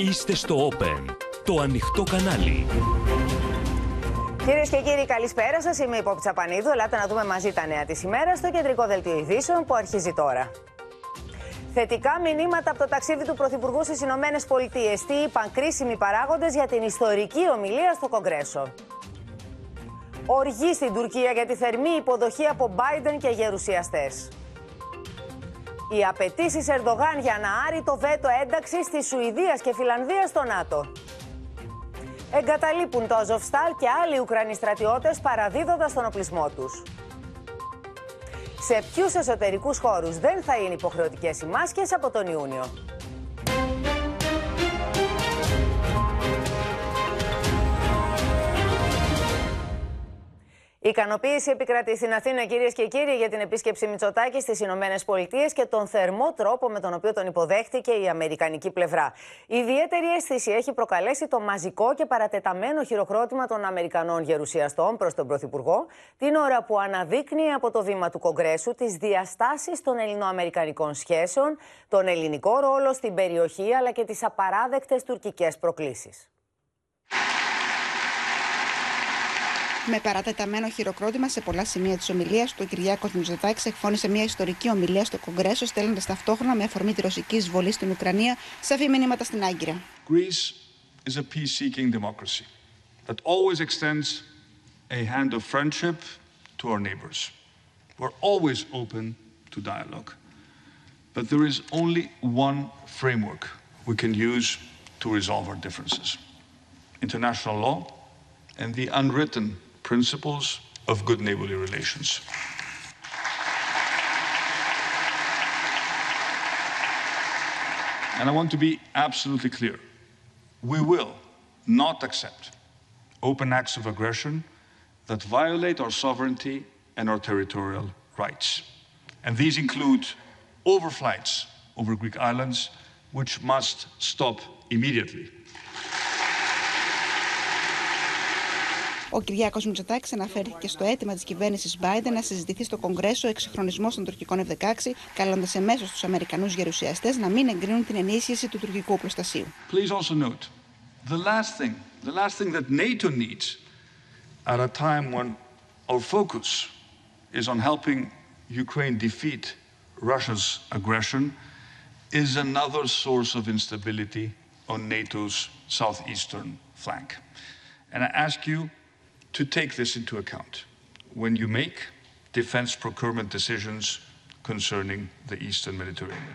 Είστε στο Open, το ανοιχτό κανάλι. Κυρίες και κύριοι, καλησπέρα σας. Είμαι η Πόπη Τσαπανίδου. Ελάτε να δούμε μαζί τα νέα της ημέρα στο κεντρικό δελτίο ειδήσεων που αρχίζει τώρα. Θετικά μηνύματα από το ταξίδι του Πρωθυπουργού στις Ηνωμένες Πολιτείες. Τι είπαν κρίσιμοι παράγοντες για την ιστορική ομιλία στο Κογκρέσο. Οργή στην Τουρκία για τη θερμή υποδοχή από Biden και γερουσιαστές. Οι απαιτήσεις Ερντογάν για να άρει το βέτο ένταξης της Σουηδίας και Φιλανδίας στο ΝΑΤΟ. Εγκαταλείπουν το Αζοφστάλ και άλλοι Ουκρανοί στρατιώτες παραδίδοντας τον οπλισμό τους. Σε ποιους εσωτερικούς χώρους δεν θα είναι υποχρεωτικές οι μάσκες από τον Ιούνιο; Η ικανοποίηση επικρατεί στην Αθήνα, κυρίες και κύριοι, για την επίσκεψη Μητσοτάκη στις Ηνωμένες Πολιτείες και τον θερμό τρόπο με τον οποίο τον υποδέχτηκε η Αμερικανική πλευρά. Ιδιαίτερη αίσθηση έχει προκαλέσει το μαζικό και παρατεταμένο χειροκρότημα των Αμερικανών γερουσιαστών προς τον Πρωθυπουργό, την ώρα που αναδείκνει από το βήμα του Κογκρέσου τις διαστάσεις των ελληνοαμερικανικών σχέσεων, τον ελληνικό ρόλο στην περιοχή αλλά και τις απαράδεκτες τουρκικές προκλήσεις. Με παρατεταμένο χειροκρότημα σε πολλά σημεία τη ομιλία του, ο Κυριάκο Μητσοτάκη εκφώνησε μια ιστορική ομιλία στο Κογκρέσο, στέλνοντα ταυτόχρονα με αφορμή τη ρωσική εισβολή στην Ουκρανία σαφή μηνύματα στην Άγκυρα. Greece is a peace-seeking democracy that always extends a hand of friendship to our neighbors. We're always open to dialogue. But there is only one framework we can use to resolve our differences. International law and the unwritten principles of good neighborly relations. And I want to be absolutely clear. We will not accept open acts of aggression that violate our sovereignty and our territorial rights. And these include overflights over Greek islands, which must stop immediately. Ο Κυριάκο Μητσοτάκη αναφέρθηκε στο αίτημα τη κυβέρνηση Biden να συζητηθεί στο Κογκρέσο ο εξυγχρονισμό των τουρκικών F-16, καλώντα εμέσω του Αμερικανού γερουσιαστέ να μην εγκρίνουν την ενίσχυση του τουρκικού προστασίου. Please also note the last thing, the last thing that NATO needs at a time when our focus is on helping Ukraine defeat Russia's aggression is another source of instability on NATO's southeastern flank. And I ask you to take this into account when you make defense procurement decisions concerning the Eastern Mediterranean.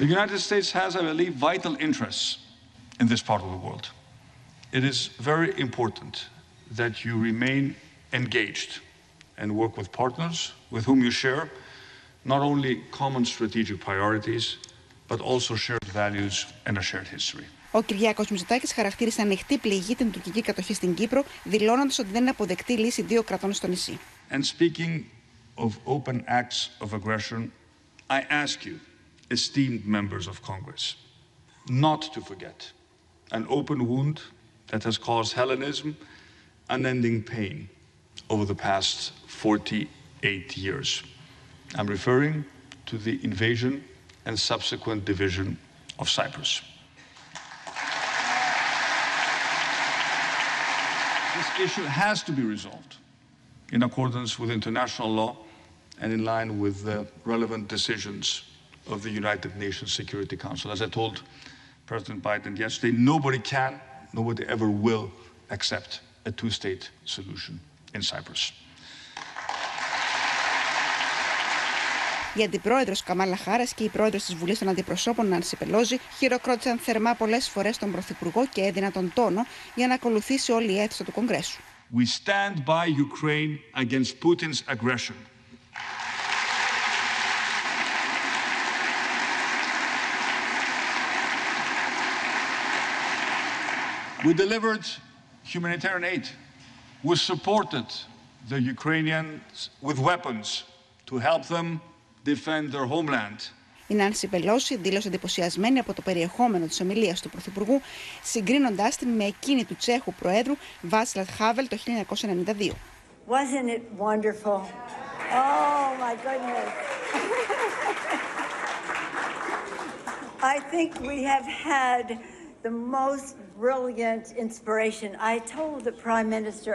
The United States has, I believe, vital interests in this part of the world. It is very important that you remain engaged and work with partners with whom you share not only common strategic priorities, but also shared values and a shared history. Ο Κυριάκο Μητσοτάκη χαρακτήρισε ανοιχτή πληγή την τουρκική κατοχή στην Κύπρο, δηλώνοντα ότι δεν είναι αποδεκτή λύση δύο κρατών στο νησί. And speaking of open acts of aggression, I ask you, esteemed members of Congress, not to forget an open wound that has caused Hellenism unending pain over the past 48 years. I'm referring to the invasion and subsequent division of Cyprus. This issue has to be resolved in accordance with international law and in line with the relevant decisions of the United Nations Security Council. As I told President Biden yesterday, nobody can, nobody ever will accept a two state solution in Cyprus. Η αντιπρόεδρο Καμάλα Χάρας και η πρόεδρος της Βουλής των Αντιπροσώπων, Νάνση Πελόζη, χειροκρότησαν θερμά πολλές φορές τον Πρωθυπουργό και έδιναν τον τόνο για να ακολουθήσει όλη η αίθουσα του Κογκρέσου. We stand by Ukraine against Putin's aggression. We delivered humanitarian aid. We supported the Ukrainians with weapons to help them η Νάνση Πελόση δήλωσε εντυπωσιασμένη από το περιεχόμενο της ομιλίας του Πρωθυπουργού, συγκρίνοντάς την με εκείνη του Τσέχου Προέδρου Βάσλατ Χάβελ το 1992. Wasn't it wonderful? Oh my goodness. I think we have had the most brilliant inspiration. I told the Prime Minister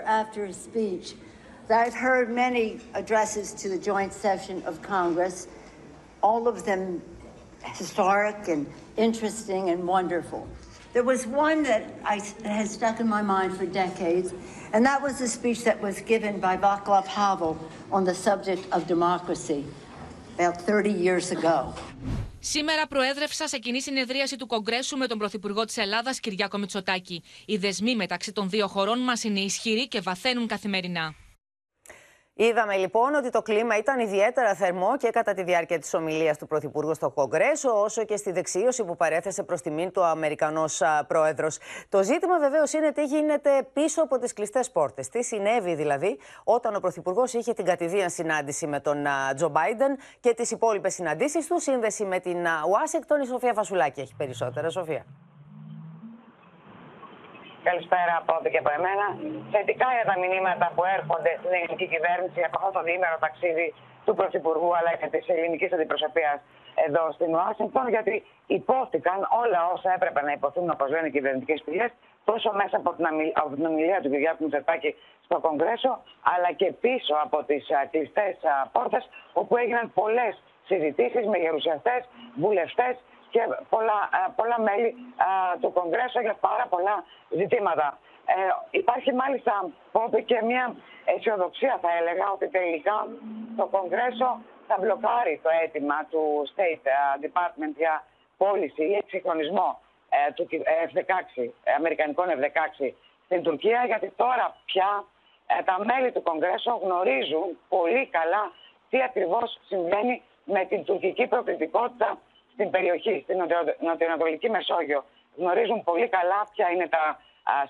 I've heard many addresses to the joint session of Congress, all of them historic and interesting and wonderful. There was one that, I, that has stuck in my mind for decades, and that was the speech that was given by Václav Havel on the subject of democracy about 30 years ago. Σήμερα προέδρευσα σε κοινή συνεδρίαση του Κογκρέσου με τον Πρωθυπουργό τη Ελλάδα, Κυριάκο Μητσοτάκη. Οι δεσμοί μεταξύ των δύο χωρών μα είναι ισχυροί και βαθαίνουν καθημερινά. Είδαμε λοιπόν ότι το κλίμα ήταν ιδιαίτερα θερμό και κατά τη διάρκεια της ομιλίας του Πρωθυπουργού στο Κογκρέσο, όσο και στη δεξίωση που παρέθεσε προς τιμήν του Αμερικανός πρόεδρος. Το ζήτημα βεβαίως είναι τι γίνεται πίσω από τις κλειστές πόρτες. Τι συνέβη δηλαδή όταν ο Πρωθυπουργός είχε την κατηδίαν συνάντηση με τον Τζο Μπάιντεν και τις υπόλοιπες συναντήσεις του, σύνδεση με την Ουάσιγκτον. Η Σοφία Φασουλάκη έχει περισσότερα. Σοφία. Καλησπέρα από εδώ και από εμένα. Θετικά για τα μηνύματα που έρχονται στην ελληνική κυβέρνηση από αυτό το διήμερο ταξίδι του Πρωθυπουργού αλλά και της ελληνικής αντιπροσωπείας εδώ στην Ουάσιγκτον, γιατί υπόθηκαν όλα όσα έπρεπε να υποθούν, όπως λένε οι κυβερνητικές πηγές, τόσο μέσα από την, από την ομιλία του Κυριάκου Μητσοτάκη στο Κογκρέσο, αλλά και πίσω από τις κλειστές πόρτες, όπου έγιναν πολλές συζητήσεις με γερουσιαστές, βουλευτές και πολλά, ε, πολλά μέλη ε, του Κογκρέσου για πάρα πολλά ζητήματα. Ε, υπάρχει μάλιστα και μια αισιοδοξία θα έλεγα ότι τελικά το Κογκρέσο θα μπλοκάρει το αίτημα του State Department για πώληση ή εξυγχρονισμό του F-16, αμερικανικών F-16 στην Τουρκία γιατί τώρα πια τα μέλη του Κογκρέσου γνωρίζουν πολύ καλά τι ακριβώς συμβαίνει με την τουρκική προκλητικότητα στην περιοχή, στην νοτιοανατολική Μεσόγειο, γνωρίζουν πολύ καλά ποια είναι τα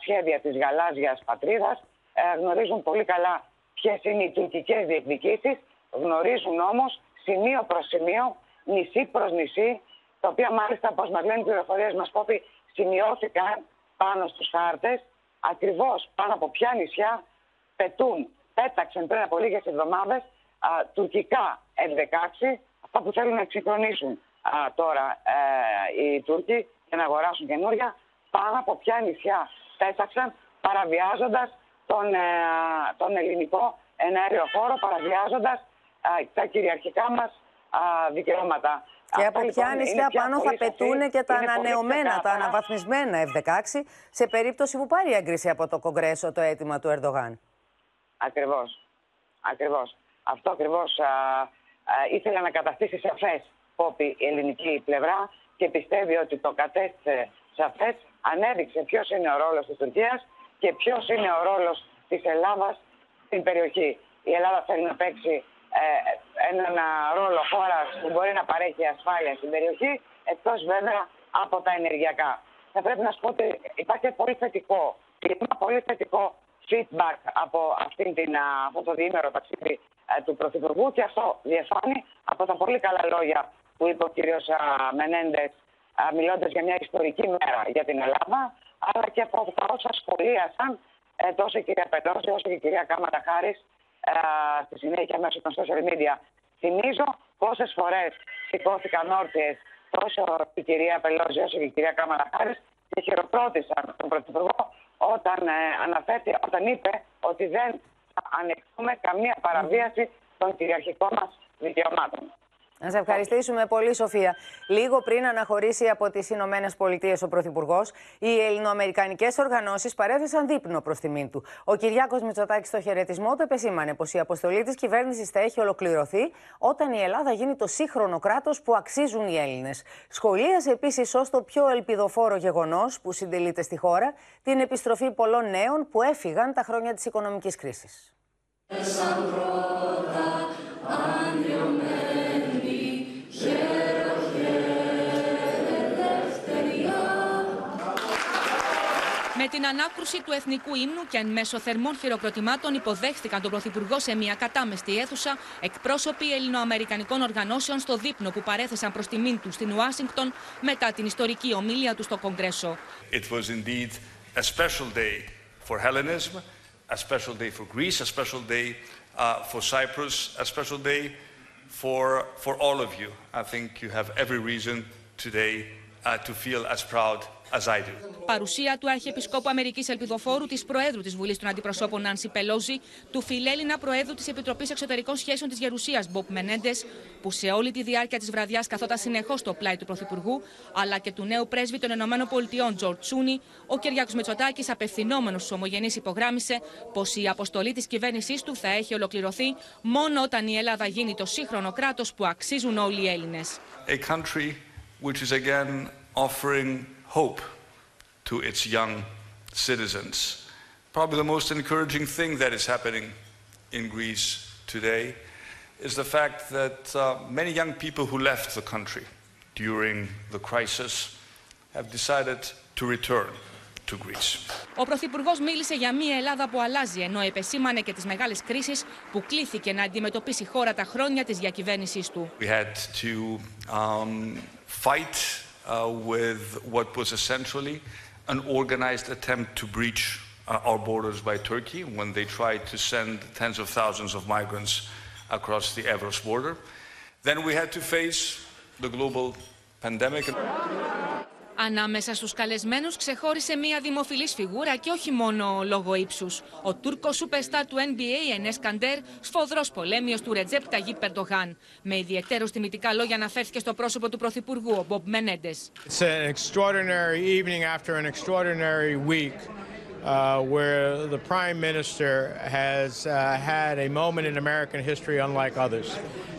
σχέδια της γαλάζιας πατρίδας, ε, γνωρίζουν πολύ καλά ποιες είναι οι τουρκικές διεκδικήσεις, γνωρίζουν όμως σημείο προς σημείο, νησί προς νησί, τα οποία μάλιστα, όπως μας λένε οι πληροφορίες μας, Πόπη, σημειώθηκαν πάνω στους χάρτες, ακριβώς πάνω από ποια νησιά πετούν, πέταξαν πριν από λίγες εβδομάδες τουρκικά F-16, αυτά που θέλουν να εξυγχρονίσουν α, τώρα ε, οι Τούρκοι για να αγοράσουν καινούρια πάνω από ποια νησιά πέταξαν παραβιάζοντας τον, ε, τον ελληνικό εναέριο χώρο, παραβιάζοντας ε, τα κυριαρχικά μας δικαιώματα. Και από ποια λοιπόν, νησιά πάνω θα πετούν και τα ανανεωμένα, τα αναβαθμισμένα F-16 σε περίπτωση που πάρει έγκριση από το Κογκρέσο το αίτημα του Ερντογάν; Ακριβώς. Ακριβώς. Αυτό ακριβώς ήθελε να καταστήσει σαφές η ελληνική πλευρά και πιστεύει ότι το κατέστησε σαφές, ανέδειξε ποιος είναι ο ρόλος της Τουρκίας και ποιος είναι ο ρόλος της Ελλάδας στην περιοχή. Η Ελλάδα θέλει να παίξει ε, έναν ρόλο χώρας που μπορεί να παρέχει ασφάλεια στην περιοχή, εκτός βέβαια από τα ενεργειακά. Θα πρέπει να σου πω ότι υπάρχει πολύ θετικό, ένα πολύ θετικό feedback από αυτήν την, αυτό το διήμερο ταξίδι ε, του Πρωθυπουργού και αυτό διεφάνει από τα πολύ καλά λόγια που είπε ο κ. Μενέντες, μιλώντας για μια ιστορική μέρα για την Ελλάδα, αλλά και από τα όσα σχολίασαν ε, τόσο η κυρία Πετρώση όσο και η κυρία Κάματα Χάρης στη συνέχεια μέσω των social media. Θυμίζω πόσες φορές σηκώθηκαν όρθιες τόσο η κυρία Πελώζη όσο και η κυρία Κάματα Χάρης και χειροκρότησαν τον Πρωθυπουργό όταν, ε, όταν είπε ότι δεν θα ανεχθούμε καμία παραβίαση των κυριαρχικών μας δικαιωμάτων. Να σε ευχαριστήσουμε πολύ, Σοφία. Λίγο πριν αναχωρήσει από τις Ηνωμένες Πολιτείες ο Πρωθυπουργός, οι ελληνοαμερικανικές οργανώσεις παρέθεσαν δείπνο προς τιμήν του. Ο Κυριάκος Μητσοτάκης στο χαιρετισμό του επεσήμανε πως η αποστολή της κυβέρνησης θα έχει ολοκληρωθεί όταν η Ελλάδα γίνει το σύγχρονο κράτος που αξίζουν οι Έλληνες. Σχολίασε επίσης ως το πιο ελπιδοφόρο γεγονός που συντελείται στη χώρα την επιστροφή πολλών νέων που έφυγαν τα χρόνια της οικονομικής κρίσης. Με την ανάκρουση του εθνικού ύμνου και εν μέσω θερμών χειροκροτημάτων υποδέχθηκαν τον Πρωθυπουργό σε μια κατάμεστη αίθουσα εκπρόσωποι ελληνοαμερικανικών οργανώσεων στο δείπνο που παρέθεσαν προς τιμήν τους στην Ουάσιγκτον μετά την ιστορική ομίλια τους στο Κογκρέσο. It was indeed a special day for Hellenism, a special day for Greece, a special day uh, for Cyprus, a special day for, for all of you. I think you have every reason today uh, to feel as proud as I do. Παρουσία του Αρχιεπισκόπου Αμερικής Ελπιδοφόρου, της Προέδρου της Βουλής των Αντιπροσώπων Νάνση Πελόζη, του Φιλέλληνα Προέδρου της Επιτροπής Εξωτερικών Σχέσεων της Γερουσίας Μπομπ Μενέντες, που σε όλη τη διάρκεια της βραδιάς καθόταν συνεχώς στο πλάι του Πρωθυπουργού, αλλά και του νέου πρέσβη των ΗΠΑ, Τζορτ Τσούνι, ο Κυριάκος Μητσοτάκης, απευθυνόμενος στους ομογενείς, υπογράμμισε πως η αποστολή της κυβέρνησής του θα έχει ολοκληρωθεί μόνο όταν η Ελλάδα γίνει το σύγχρονο κράτος που αξίζουν όλοι οι Έλληνες. A country which is again offering hope to its young citizens. Probably the most encouraging thing that is happening in Greece today is the fact that uh, many young people who left the country during the crisis have decided to return to Greece. Ο Πρωθυπουργό μίλησε για μια Ελλάδα που αλλάζει, ενώ επεσήμανε και τι μεγάλε κρίσει που κλήθηκε να αντιμετωπίσει η χώρα τα χρόνια τη διακυβέρνησή του. We had to um, fight uh, with what was essentially an organized attempt to breach uh, our borders by Turkey when they tried to send tens of thousands of migrants across the Evros border. Then we had to face the global pandemic. Ανάμεσα στους καλεσμένους ξεχώρισε μια δημοφιλής φιγούρα και όχι μόνο λόγω ύψους. Ο Τούρκος σούπερστάρ του NBA, Ενές Καντέρ, σφοδρός πολέμιος του Ρετζέπ Ταγί Περντογάν. Με ιδιαίτερο τιμητικά λόγια αναφέρθηκε στο πρόσωπο του Πρωθυπουργού, ο Μπομπ Μενέντες. It's an extraordinary evening after an extraordinary week uh, where the Prime Minister has uh, had a moment in American history unlike others.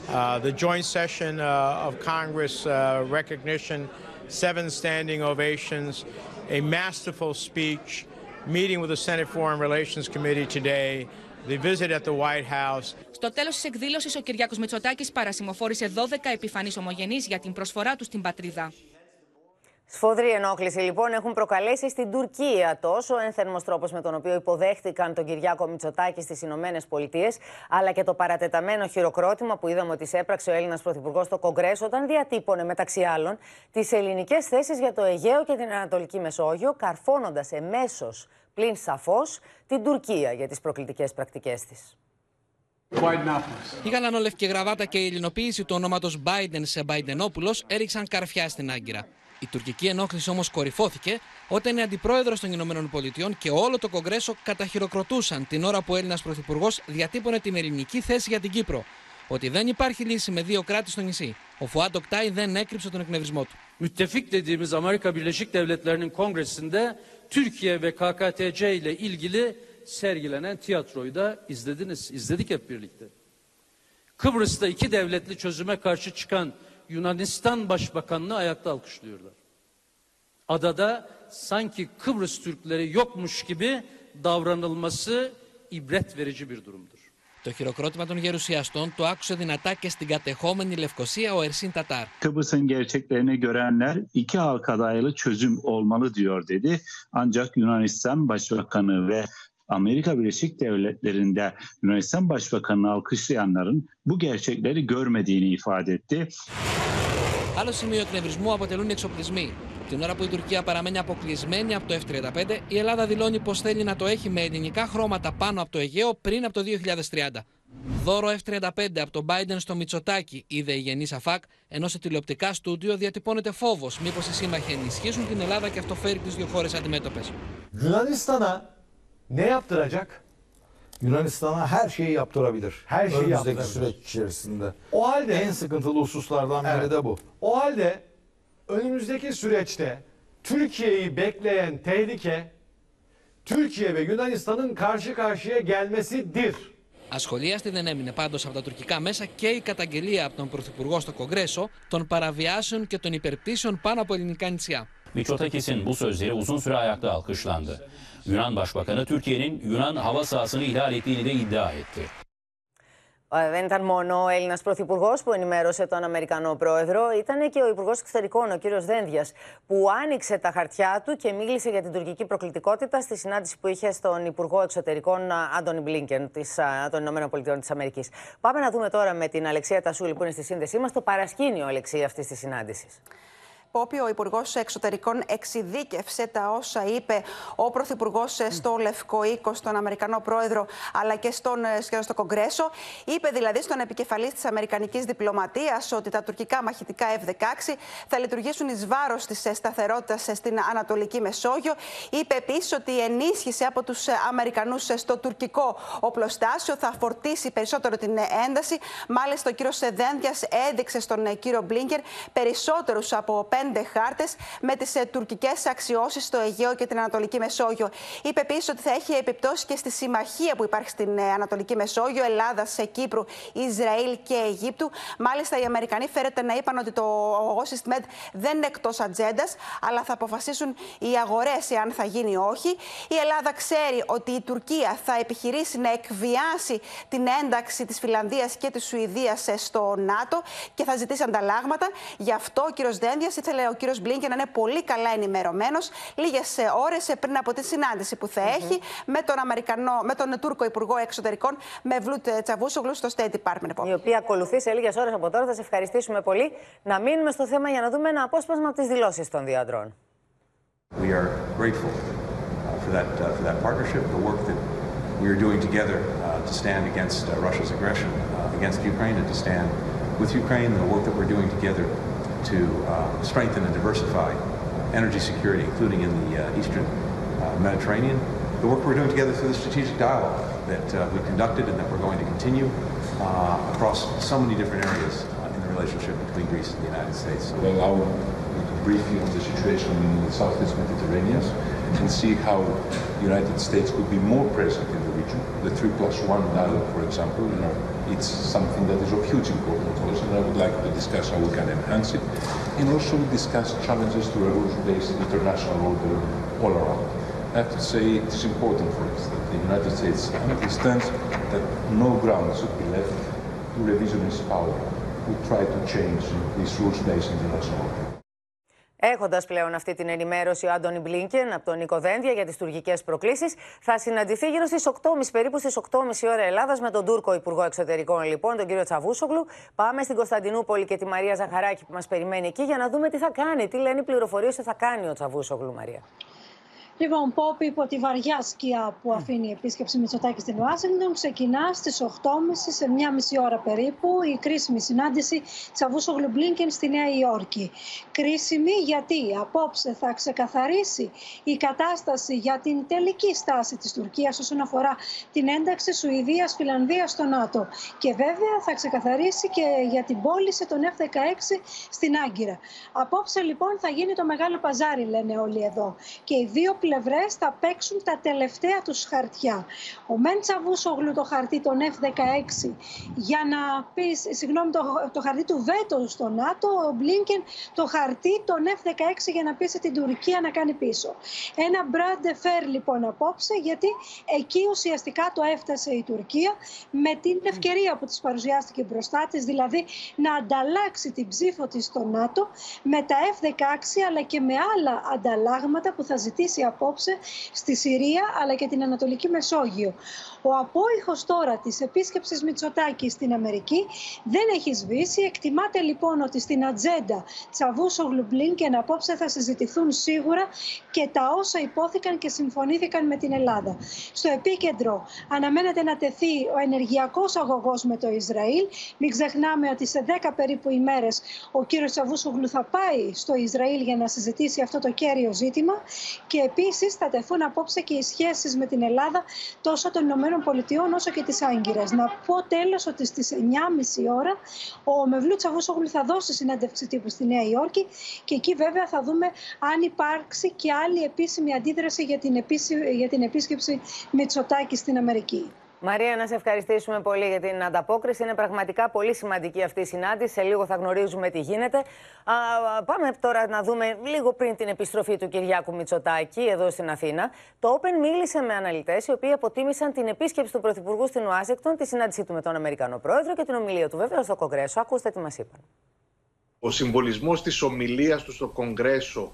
Uh, the joint session uh, of Congress uh, recognition, seven standing ovations, a masterful speech, meeting with the Senate Foreign Relations Committee today, the visit at the White House. Στο τέλος της εκδήλωσης, ο Κυριάκος Μητσοτάκης παρασημοφόρησε 12 επιφανείς ομογενείς για την προσφορά του στην πατρίδα. Σφοδρή ενόχληση λοιπόν έχουν προκαλέσει στην Τουρκία τόσο ο ένθερμος τρόπος με τον οποίο υποδέχτηκαν τον Κυριάκο Μητσοτάκη στις Ηνωμένες Πολιτείες, αλλά και το παρατεταμένο χειροκρότημα που είδαμε ότι έπραξε ο Έλληνας Πρωθυπουργός στο Κογκρέσο όταν διατύπωνε μεταξύ άλλων τις ελληνικές θέσεις για το Αιγαίο και την Ανατολική Μεσόγειο, καρφώνοντας εμέσως πλην σαφώς την Τουρκία για τις προκλητικές πρακτικές της. Η γαλανόλευκη γραβάτα και η ελληνοποίηση του ονόματος Biden σε Μπαϊντενόπουλο έριξαν καρφιά στην Άγκυρα. Η τουρκική ενόχληση όμως κορυφώθηκε όταν η αντιπρόεδρος των Ηνωμένων Πολιτειών και όλο το Κογκρέσο καταχειροκροτούσαν την ώρα που ο Έλληνας Πρωθυπουργός διατύπωνε την ελληνική θέση για την Κύπρο. Ότι δεν υπάρχει λύση με δύο κράτη στο νησί. Ο Φουάντ Οκτάι δεν έκρυψε τον εκνευρισμό του. Müttefik dediğimiz Amerika Birleşik Devletleri'nin kongresinde Türkiye ve KKTC ile ilgili sergilenen tiyatroyu da izlediniz, izledik hep birlikte. Kıbrıs'ta iki devletli çözüme karşı çıkan Yunanistan Başbakanını ayakta alkışlıyorlar. Adada sanki Kıbrıs Türkleri yokmuş gibi davranılması ibret verici bir durumdur. Το χειροκρότημα των γερουσιαστών το άκουσε δυνατά και στην κατεχόμενη Λευκοσία ο Ερσίν Τατάρ. Kıbrıs'ın gerçeklerini görenler iki halka dayalı çözüm olmalı diyor dedi. Ancak Yunanistan Başbakanı ve Amerika Birleşik Devletleri'nde Yunanistan Başbakanı'nı alkışlayanların bu gerçekleri görmediğini ifade etti. Άλλο σημείο εκνευρισμού αποτελούν οι εξοπλισμοί. Την ώρα που η Τουρκία παραμένει αποκλεισμένη από το F-35, η Ελλάδα δηλώνει πως θέλει να το έχει με ελληνικά χρώματα πάνω από το Αιγαίο πριν από το 2030. Δώρο F-35 από τον Biden στο Μητσοτάκι, είδε η Γενή Σαφάκ, ενώ σε τηλεοπτικά στούντιο διατυπώνεται φόβος μήπως οι σύμμαχοι ενισχύσουν την Ελλάδα και αυτό φέρει τις δύο χώρες αντιμέτωπες. Yunanistan'a ne yaptıracak? Yunanistan'a her şeyi yaptırabilir. Her şeyi Önümüzdeki yaptırabilir. süreç içerisinde. O halde En sıkıntılı hususlardan biri Evet. de bu. O halde önümüzdeki süreçte Türkiye'yi bekleyen tehlike Türkiye ve Yunanistan'ın karşı karşıya gelmesidir. Ασχολίαστη δεν έμεινε πάντω από τα τουρκικά μέσα και η καταγγελία από τον Πρωθυπουργό στο Κογκρέσο των παραβιάσεων και των υπερπτήσεων πάνω από ελληνικά νησιά. Mitsotakis'in bu sözleri uzun süre ayakta alkışlandı. Yunan Başbakanı Türkiye'nin Yunan hava sahasını ihlal ettiğini de iddia etti. Ε, Δεν ήταν μόνο ο Έλληνας Πρωθυπουργός που ενημέρωσε τον Αμερικανό Πρόεδρο, ήταν και ο Υπουργός Εξωτερικών, ο κύριος Δένδιας, που άνοιξε τα χαρτιά του και μίλησε για την τουρκική προκλητικότητα στη συνάντηση που είχε στον Υπουργό Εξωτερικών α, Άντωνι Μπλίνκεν της, α, των ΗΠΑ της Αμερικής. Πάμε να δούμε τώρα με την Αλεξία Τασούλη που είναι στη σύνδεσή μας το παρασκήνιο, Αλεξία, αυτή της συνάντησης. Πόπη, ο Υπουργός Εξωτερικών εξειδίκευσε τα όσα είπε ο Πρωθυπουργός στο Λευκό Οίκο, στον Αμερικανό Πρόεδρο, αλλά και στον, στο Κογκρέσο. Είπε δηλαδή στον επικεφαλής της Αμερικανικής Διπλωματίας ότι τα τουρκικά μαχητικά F-16 θα λειτουργήσουν εις βάρος της σταθερότητας στην Ανατολική Μεσόγειο. Είπε επίσης ότι η ενίσχυση από τους Αμερικανούς στο τουρκικό οπλοστάσιο θα φορτίσει περισσότερο την ένταση. Μάλιστα, ο κύριος Σεδένδιας έδειξε στον κύριο Μπλίνκερ περισσότερους από πέντε χάρτες με τις ε, τουρκικές αξιώσεις στο Αιγαίο και την Ανατολική Μεσόγειο. Είπε επίσης ότι θα έχει επιπτώσεις και στη συμμαχία που υπάρχει στην ε, Ανατολική Μεσόγειο, Ελλάδα, Κύπρου, Ισραήλ και Αιγύπτου. Μάλιστα, οι Αμερικανοί φέρεται να είπαν ότι το OSIS Med δεν είναι εκτός ατζέντας, αλλά θα αποφασίσουν οι αγορές εάν θα γίνει ή όχι. Η Ελλάδα ξέρει ότι η Τουρκία θα επιχειρήσει να εκβιάσει την ένταξη της Φιλανδίας και της Σουηδίας ε, στο ΝΑΤΟ και θα ζητήσει ανταλλάγματα. Γι' αυτό ο κύριος Δένδιας ήθελε ο κύριος Μπλίνκεν να είναι πολύ καλά ενημερωμένος λίγες ώρες πριν από τη συνάντηση που θα έχει με τον, Αμερικανό, με τον Τούρκο Υπουργό Εξωτερικών Μευλούτ Τσαβούσογλου στο State Department. Η οποία ακολουθεί σε λίγες ώρες από τώρα. Θα σε ευχαριστήσουμε πολύ. Να μείνουμε στο θέμα για να δούμε ένα απόσπασμα από τις δηλώσεις των δύο αντρών. We are grateful uh, for that uh, for that partnership, the work that we are doing together uh, to stand against uh, Russia's aggression uh, against Ukraine and to stand with Ukraine, and the work that we're doing together to uh, strengthen and diversify energy security, including in the uh, eastern uh, Mediterranean. The work we're doing together through the strategic dialogue that uh, we conducted and that we're going to continue uh, across so many different areas uh, in the relationship between Greece and the United States. Well, briefly on the situation in the southeast Mediterranean and see how the United States could be more present in the region. The 3 plus 1 dialogue, for example, you know, it's something that is of huge importance also, and I would like to discuss how we can enhance it, and also discuss challenges to a rules-based international order all around. I have to say it's important for us that the United States understands that no ground should be left to revisionist power who try to change this rules-based international order. Έχοντας πλέον αυτή την ενημέρωση, ο Άντωνι Μπλίνκεν από τον Νίκο Δένδια για τις τουρκικές προκλήσεις θα συναντηθεί γύρω στις 8.30 περίπου στις 8.30 ώρα Ελλάδας με τον Τούρκο Υπουργό Εξωτερικών, λοιπόν, τον κύριο Τσαβούσογλου. Πάμε στην Κωνσταντινούπολη και τη Μαρία Ζαχαράκη που μας περιμένει εκεί για να δούμε τι θα κάνει, τι λένε οι πληροφορίες ότι θα κάνει ο Τσαβούσογλου, Μαρία. Λοιπόν, Πόπ υπό τη βαριά σκιά που αφήνει η επίσκεψη Μητσοτάκη στην Ουάσιγκτον ξεκινά στις 8.30 σε μία μισή ώρα περίπου η κρίσιμη συνάντηση Τσαβούσογλου Μπλίνκεν στη Νέα Υόρκη. Κρίσιμη γιατί απόψε θα ξεκαθαρίσει η κατάσταση για την τελική στάση της Τουρκίας όσον αφορά την ένταξη Σουηδίας, Φιλανδίας στο ΝΑΤΟ. Και βέβαια θα ξεκαθαρίσει και για την πώληση των F-16 στην Άγκυρα. Απόψε λοιπόν θα γίνει το μεγάλο παζάρι λένε όλοι εδώ. Και οι δύο πλευρές θα παίξουν τα τελευταία τους χαρτιά. Ο Μέντσα Βούσογλου το χαρτί των F-16 για να πεις, συγγνώμη, το, το χαρτί του Βέτο στο ΝΑΤΟ, ο Μπλίνκεν το χαρτί των F-16 για να πείσει την Τουρκία να κάνει πίσω. Ένα μπράντε φέρ λοιπόν απόψε, γιατί εκεί ουσιαστικά το έφτασε η Τουρκία με την ευκαιρία που της παρουσιάστηκε μπροστά της, δηλαδή να ανταλλάξει την ψήφο της στο ΝΑΤΟ με τα F-16 αλλά και με άλλα ανταλλάγματα που θα ζητήσει απόψε στη Συρία αλλά και την Ανατολική Μεσόγειο. Ο απόϊχος τώρα της επίσκεψης Μητσοτάκη στην Αμερική δεν έχει σβήσει. Εκτιμάται λοιπόν ότι στην ατζέντα Τσαβούσογλου Μπλίνκεν απόψε θα συζητηθούν σίγουρα και τα όσα υπόθηκαν και συμφωνήθηκαν με την Ελλάδα. Στο επίκεντρο αναμένεται να τεθεί ο ενεργειακός αγωγός με το Ισραήλ. Μην ξεχνάμε ότι σε 10 περίπου ημέρες ο κύριος Τσαβούσογλου θα πάει στο Ισραήλ για να συζητήσει αυτό το κέριο ζήτημα και επίσης θα τεθούν απόψε και οι σχέσεις με την Ελλάδα τόσο των Πολιτειών όσο και της Άγκυρας. Να πω τέλος ότι στις 9.30 ώρα ο Μευλού Τσαβούσογλου θα δώσει συνέντευξη τύπου στη Νέα Υόρκη και εκεί βέβαια θα δούμε αν υπάρξει και άλλη επίσημη αντίδραση για την, για την επίσκεψη Μητσοτάκη στην Αμερική. Μαρία, να σε ευχαριστήσουμε πολύ για την ανταπόκριση. Είναι πραγματικά πολύ σημαντική αυτή η συνάντηση. Σε λίγο θα γνωρίζουμε τι γίνεται. Α, πάμε τώρα να δούμε λίγο πριν την επιστροφή του Κυριάκου Μητσοτάκη εδώ στην Αθήνα. Το Open μίλησε με αναλυτές οι οποίοι αποτίμησαν την επίσκεψη του Πρωθυπουργού στην Ουάσιγκτον, τη συνάντησή του με τον Αμερικανό Πρόεδρο και την ομιλία του βέβαια στο Κογκρέσο. Ακούστε τι μας είπαν. Ο συμβολισμός της ομιλίας του στο Κογκρέσο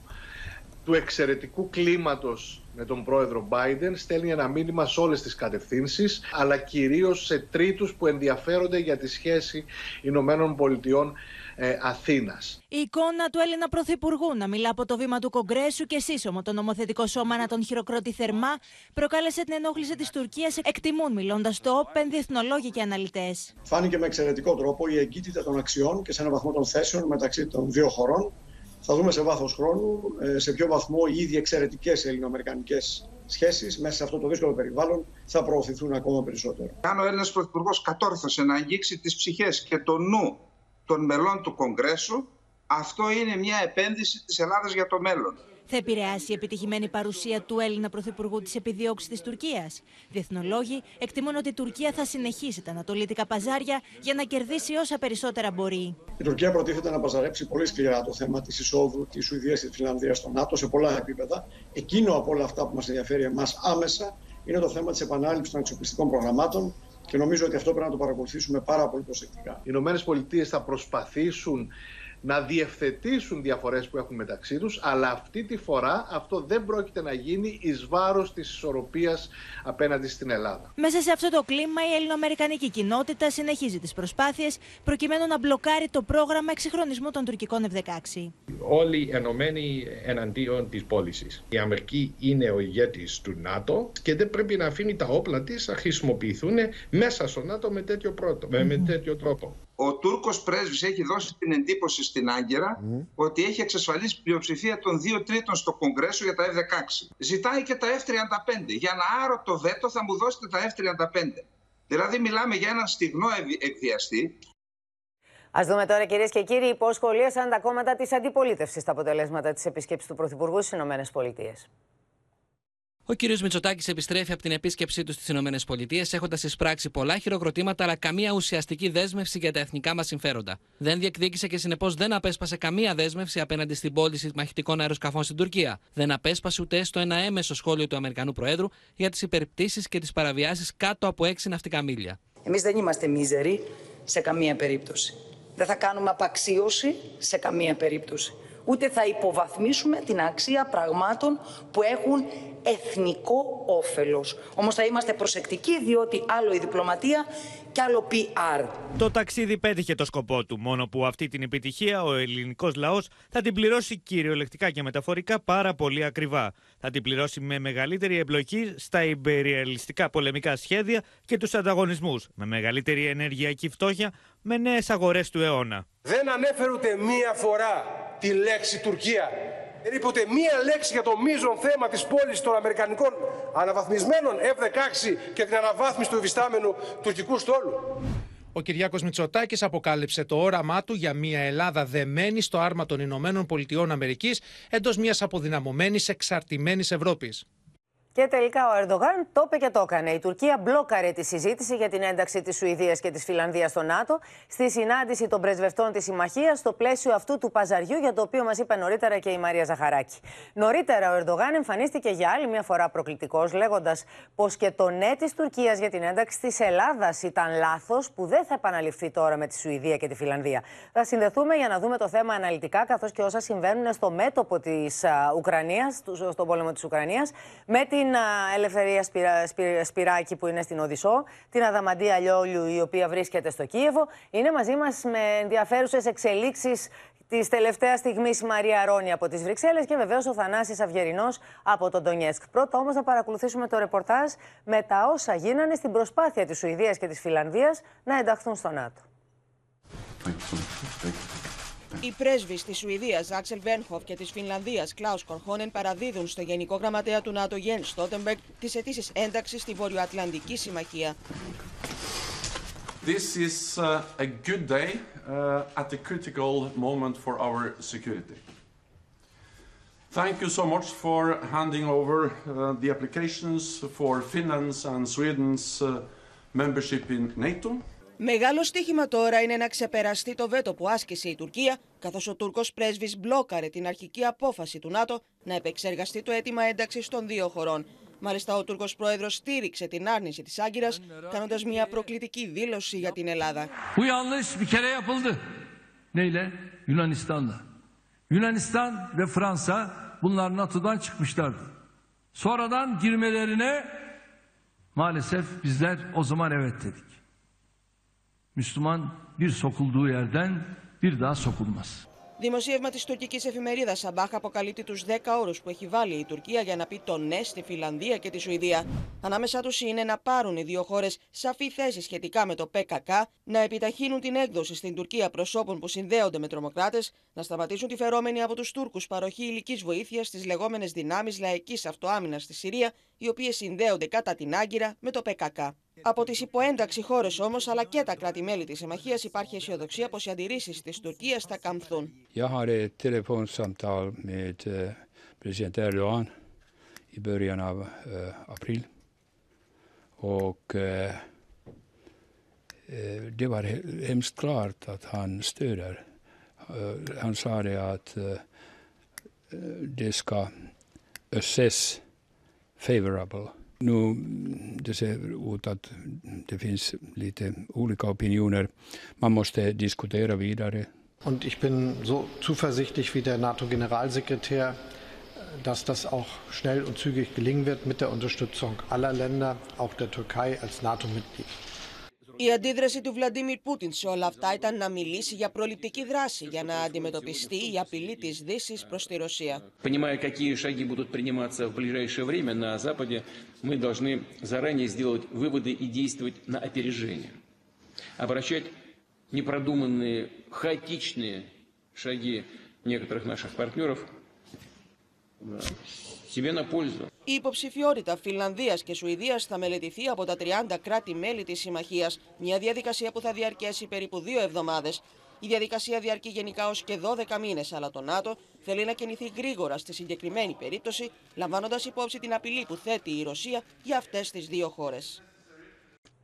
του εξαιρετικού κλίματος με τον πρόεδρο Biden στέλνει ένα μήνυμα σε όλες τις κατευθύνσεις αλλά κυρίως σε τρίτους που ενδιαφέρονται για τη σχέση Ηνωμένων Πολιτειών ε, Αθήνας. Η εικόνα του Έλληνα Πρωθυπουργού να μιλά από το βήμα του Κογκρέσου και σύσσωμο το νομοθετικό σώμα να τον χειροκροτεί θερμά προκάλεσε την ενόχληση της Τουρκίας, εκτιμούν μιλώντας στο Όπεν διεθνολόγοι και αναλυτές. Φάνηκε με εξαιρετικό τρόπο η εγκύτητα των αξιών και σε έναν βαθμό των θέσεων μεταξύ των δύο χωρών. Θα δούμε σε βάθος χρόνου ε, σε ποιο βαθμό οι ήδη εξαιρετικές ελληνοαμερικανικές σχέσεις μέσα σε αυτό το δύσκολο περιβάλλον θα προωθηθούν ακόμα περισσότερο. Αν ο Έλληνας Πρωθυπουργός κατόρθωσε να αγγίξει τις ψυχές και το νου των μελών του Κογκρέσου, αυτό είναι μια επένδυση της Ελλάδας για το μέλλον. Θα επηρεάσει η επιτυχημένη παρουσία του Έλληνα Πρωθυπουργού της επιδίωξη της Τουρκίας. Διεθνολόγοι εκτιμούν ότι η Τουρκία θα συνεχίσει τα ανατολίτικα παζάρια για να κερδίσει όσα περισσότερα μπορεί. Η Τουρκία προτίθεται να παζαρέψει πολύ σκληρά το θέμα της εισόδου της Σουηδίας και της Φιλανδίας στο ΝΑΤΟ σε πολλά επίπεδα. Εκείνο από όλα αυτά που μας ενδιαφέρει εμάς άμεσα είναι το θέμα της επανάληψης των εξοπλιστικών προγραμμάτων και νομίζω ότι αυτό πρέπει να το παρακολουθήσουμε πάρα πολύ προσεκτικά. Οι Ηνωμένες Πολιτείες θα προσπαθήσουν να διευθετήσουν διαφορές που έχουν μεταξύ τους, αλλά αυτή τη φορά αυτό δεν πρόκειται να γίνει εις βάρος της ισορροπίας απέναντι στην Ελλάδα. Μέσα σε αυτό το κλίμα η ελληνοαμερικανική κοινότητα συνεχίζει τις προσπάθειες προκειμένου να μπλοκάρει το πρόγραμμα εξυγχρονισμού των τουρκικών F-16. Όλοι ενωμένοι εναντίον της πώλησης. Η Αμερική είναι ο ηγέτης του ΝΑΤΟ και δεν πρέπει να αφήνει τα όπλα της να χρησιμοποιηθούν μέσα στο ΝΑΤΟ με τέτοιο, πρώτο, με τέτοιο τρόπο ο Τούρκος πρέσβης έχει δώσει την εντύπωση στην Άγκυρα ότι έχει εξασφαλίσει πλειοψηφία των δύο τρίτων στο Κογκρέσο για τα F-16. Ζητάει και τα F-35. Για να άρω το βέτο θα μου δώσετε τα F-35. Δηλαδή μιλάμε για έναν στιγνό εκδιαστή. Α δούμε τώρα, κυρίες και κύριοι, πώ σχολίασαν τα κόμματα της αντιπολίτευσης τα αποτελέσματα της επίσκεψη του Πρωθυπουργού στις ΗΠΑ. Ο κ. Μητσοτάκης επιστρέφει από την επίσκεψή του στις ΗΠΑ έχοντας εισπράξει πολλά χειροκροτήματα αλλά καμία ουσιαστική δέσμευση για τα εθνικά μας συμφέροντα. Δεν διεκδίκησε και συνεπώς δεν απέσπασε καμία δέσμευση απέναντι στην πώληση μαχητικών αεροσκαφών στην Τουρκία. Δεν απέσπασε ούτε στο ένα έμεσο σχόλιο του Αμερικανού Προέδρου για τις υπερπτήσεις και τις παραβιάσεις κάτω από έξι ναυτικά μίλια. Εμείς δεν είμαστε μίζεροι σε καμία περίπτωση. Δεν θα κάνουμε απαξίωση σε καμία περίπτωση ούτε θα υποβαθμίσουμε την αξία πραγμάτων που έχουν εθνικό όφελος. Όμως θα είμαστε προσεκτικοί διότι άλλο η διπλωματία και άλλο PR. Το ταξίδι πέτυχε το σκοπό του, μόνο που αυτή την επιτυχία ο ελληνικός λαός θα την πληρώσει κυριολεκτικά και μεταφορικά πάρα πολύ ακριβά. Θα την πληρώσει με μεγαλύτερη εμπλοκή στα υπεριαλιστικά πολεμικά σχέδια και τους ανταγωνισμούς, με μεγαλύτερη ενεργειακή φτώχεια, με νέες αγορές του αιώνα. Δεν ανέφερε ούτε μία φορά τη λέξη Τουρκία. Δεν είπε ούτε μία λέξη για το μείζον θέμα της πώλησης των Αμερικανικών αναβαθμισμένων F-16 και την αναβάθμιση του υφιστάμενου τουρκικού στόλου. Ο Κυριάκος Μητσοτάκης αποκάλυψε το όραμά του για μια Ελλάδα δεμένη στο άρμα των Ηνωμένων Πολιτειών Αμερικής εντός μιας αποδυναμωμένης εξαρτημένης Ευρώπης. Και τελικά ο Ερντογάν το είπε και το έκανε. Η Τουρκία μπλόκαρε τη συζήτηση για την ένταξη της Σουηδίας και της Φιλανδίας στο ΝΑΤΟ στη συνάντηση των πρεσβευτών της Συμμαχίας στο πλαίσιο αυτού του παζαριού για το οποίο μας είπε νωρίτερα και η Μαρία Ζαχαράκη. Νωρίτερα ο Ερντογάν εμφανίστηκε για άλλη μια φορά προκλητικός, λέγοντας πως και το ναι της Τουρκίας για την ένταξη της Ελλάδας ήταν λάθος, που δεν θα επαναληφθεί τώρα με τη Σουηδία και τη Φιλανδία. Θα συνδεθούμε για να δούμε το θέμα αναλυτικά, καθώς και όσα συμβαίνουν στο μέτωπο της Ουκρανίας, στον πόλεμο της Ουκρανίας, με την την Ελευθερία Σπυρα, Σπυράκη που είναι στην Οδυσσό, την Αδαμαντία Λιόλιου η οποία βρίσκεται στο Κίεβο. Είναι μαζί μας με ενδιαφέρουσες εξελίξεις της τελευταίας στιγμής η Μαρία Ρόνη από τις Βρυξέλλες και βεβαίως ο Θανάσης Αυγερινός από τον Ντονιέσκ. Πρώτα όμως να παρακολουθήσουμε το ρεπορτάζ με τα όσα γίνανε στην προσπάθεια της Σουηδίας και της Φιλανδίας να ενταχθούν στο ΝΑΤΟ. Οι πρέσβεις της Σουηδίας Άξελ Βένχοφ και της Φινλανδίας Κλάους Κορχόνεν παραδίδουν στο Γενικό Γραμματέα του ΝΑΤΟ Γεν Στότεμπεργκ τις αιτήσεις ένταξης στη Βορειοατλαντική Συμμαχία. This is uh, a good day uh, at a critical moment for our security. Thank you so much for handing over uh, the applications for Finland's and Sweden's uh, membership in NATO. Μεγάλο στίχημα τώρα είναι να ξεπεραστεί το βέτο που άσκησε η Τουρκία, καθώς ο Τούρκος πρέσβης μπλόκαρε την αρχική απόφαση του ΝΑΤΟ να επεξεργαστεί το αίτημα ένταξης των δύο χωρών. Μάλιστα, ο Τούρκος πρόεδρος στήριξε την άρνηση της Άγκυρας, κάνοντας μια προκλητική δήλωση για την Ελλάδα. Yunanistan ve Fransa bunlar NATO'dan çıkmışlardı. Sonradan girmelerine maalesef bizler o zaman evet dedik. Müslüman bir sokulduğu yerden bir daha sokulmaz. Δημοσίευμα της τουρκικής εφημερίδας Σαμπάχ αποκαλύπτει τους 10 όρους που έχει βάλει η Τουρκία για να πει το ναι στη Φιλανδία και τη Σουηδία. Ανάμεσά τους είναι να πάρουν οι δύο χώρες σαφή θέση σχετικά με το ΠΚΚ, να επιταχύνουν την έκδοση στην Τουρκία προσώπων που συνδέονται με τρομοκράτες, να σταματήσουν τη φερόμενη από τους Τούρκους παροχή υλικής βοήθειας στις λεγόμενες δυνάμεις λαϊκής αυτοάμυνας στη Συρία, οι οποίες συνδέονται κατά την Άγκυρα με το ΠΚΚ. Από τις υποένταξη χώρες όμως, αλλά και τα κράτη-μέλη της συμμαχίας, υπάρχει αισιοδοξία πως οι αντιρρήσεις της Τουρκίας θα καμφθούν. Jag hade ett telefonsamtal med eh, president Erdogan i början av eh, april. Och eh, eh, det var he- hemskt klart att han stöder. Eh, han sa det att eh, det ska assess favorable. Nu det ser ut att det finns lite olika opinioner. Man måste diskutera vidare. Und ich bin so zuversichtlich wie der NATO-Generalsekretär, dass das auch schnell und zügig gelingen wird mit der Unterstützung aller Länder, auch der Türkei als NATO-Mitglied. Η αντίδραση του Βλαντίμιρ Πούτιν σε όλα αυτά ήταν να μιλήσει για προληπτική δράση για να αντιμετωπιστεί η απειλή της Δύσης προς τη Ρωσία. Понимая, какие шаги будут приниматься в ближайшее время на Западе, мы должны заранее сделать выводы и действовать на опережение. Обращать непродуманные, хаотичные шаги некоторых наших партнеров Η υποψηφιότητα Φινλανδία και Σουηδίας θα μελετηθεί από τα 30 κράτη-μέλη της Συμμαχίας, μια διαδικασία που θα διαρκέσει περίπου δύο εβδομάδες. Η διαδικασία διαρκεί γενικά ως και 12 μήνες, αλλά το ΝΑΤΟ θέλει να κινηθεί γρήγορα στη συγκεκριμένη περίπτωση, λαμβάνοντας υπόψη την απειλή που θέτει η Ρωσία για αυτές τις δύο χώρες.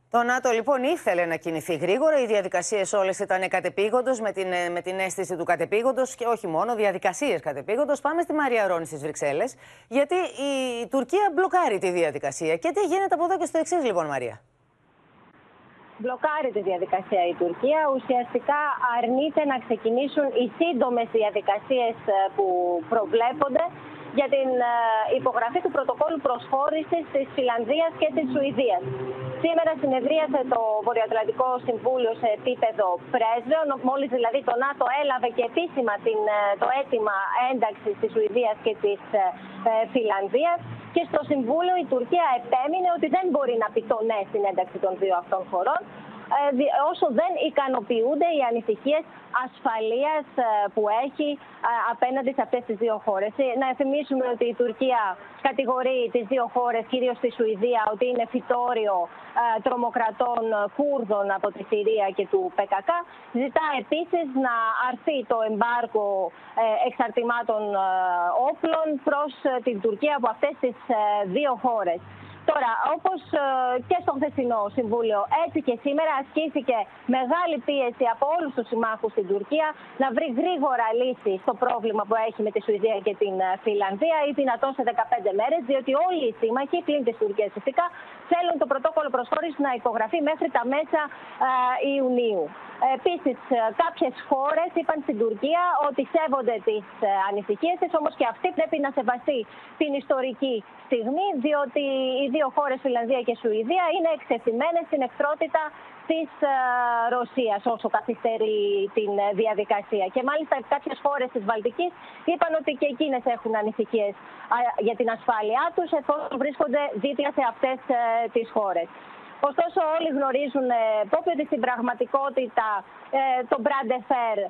Το ΝΑΤΟ λοιπόν ήθελε να κινηθεί γρήγορα. Οι διαδικασίες όλες ήταν κατεπήγοντος, με την, ε, με την αίσθηση του κατεπήγοντος και όχι μόνο, διαδικασίες κατεπήγοντος. Πάμε στη Μαρία Ρόνη στις Βρυξέλλες, γιατί η Τουρκία μπλοκάρει τη διαδικασία. Και τι γίνεται από εδώ και στο εξής, λοιπόν, Μαρία; Μπλοκάρει τη διαδικασία η Τουρκία. Ουσιαστικά αρνείται να ξεκινήσουν οι σύντομες διαδικασίες που προβλέπονται για την ε, υπογραφή του πρωτοκόλου προσχώρησης της Φιλανδίας και της Σουηδίας. Σήμερα συνεδρίασε το Βορειοατλαντικό Συμβούλιο σε επίπεδο πρέσβεων, μόλις δηλαδή το ΝΑΤΟ έλαβε και επίσημα την, ε, το αίτημα ένταξης της Σουηδίας και της ε, ε, Φιλανδίας και στο Συμβούλιο η Τουρκία επέμεινε ότι δεν μπορεί να πει το ναι στην ένταξη των δύο αυτών χωρών ε, δι- όσο δεν ικανοποιούνται οι ανησυχίες ασφαλείας ε, που έχει ε, απέναντι σε αυτές τις δύο χώρες. Ε, Να θυμίσουμε ότι η Τουρκία κατηγορεί τις δύο χώρες, κυρίως τη Σουηδία, ότι είναι φυτόριο ε, τρομοκρατών ε, Κούρδων από τη Συρία και του ΠΚΚ. Ζητά επίσης να αρθεί το εμπάργκο ε, εξαρτημάτων ε, όπλων προς ε, την Τουρκία από αυτές τις ε, δύο χώρες. Τώρα, όπως και στο χθεσινό Συμβούλιο, έτσι και σήμερα ασκήθηκε μεγάλη πίεση από όλους τους συμμάχους στην Τουρκία να βρει γρήγορα λύση στο πρόβλημα που έχει με τη Σουηδία και την ε, Φιλανδία ή δυνατόν σε 15 μέρες, διότι όλοι οι σύμμαχοι, πλην τη Τουρκία φυσικά, θέλουν το πρωτόκολλο προσχώρησης να υπογραφεί μέχρι τα μέσα ε, Ιουνίου. Επίσης, κάποιες χώρες είπαν στην Τουρκία ότι σέβονται τις ανησυχίες της, όμως και αυτή πρέπει να σεβαστεί την ιστορική στιγμή, διότι οι δύο χώρες, Φιλανδία και Σουηδία, είναι εξεθειμένε στην εχθρότητα της Ρωσίας όσο καθυστερεί την ε, διαδικασία. Και μάλιστα κάποιες χώρες της Βαλτικής είπαν ότι και εκείνες έχουν ανησυχίες για την ασφάλειά τους, εφόσον βρίσκονται δίπλα σε αυτές τις χώρες. Ωστόσο, όλοι γνωρίζουν ε, Πόπι, ότι στην πραγματικότητα ε, το Μπράντε Φέρ ε,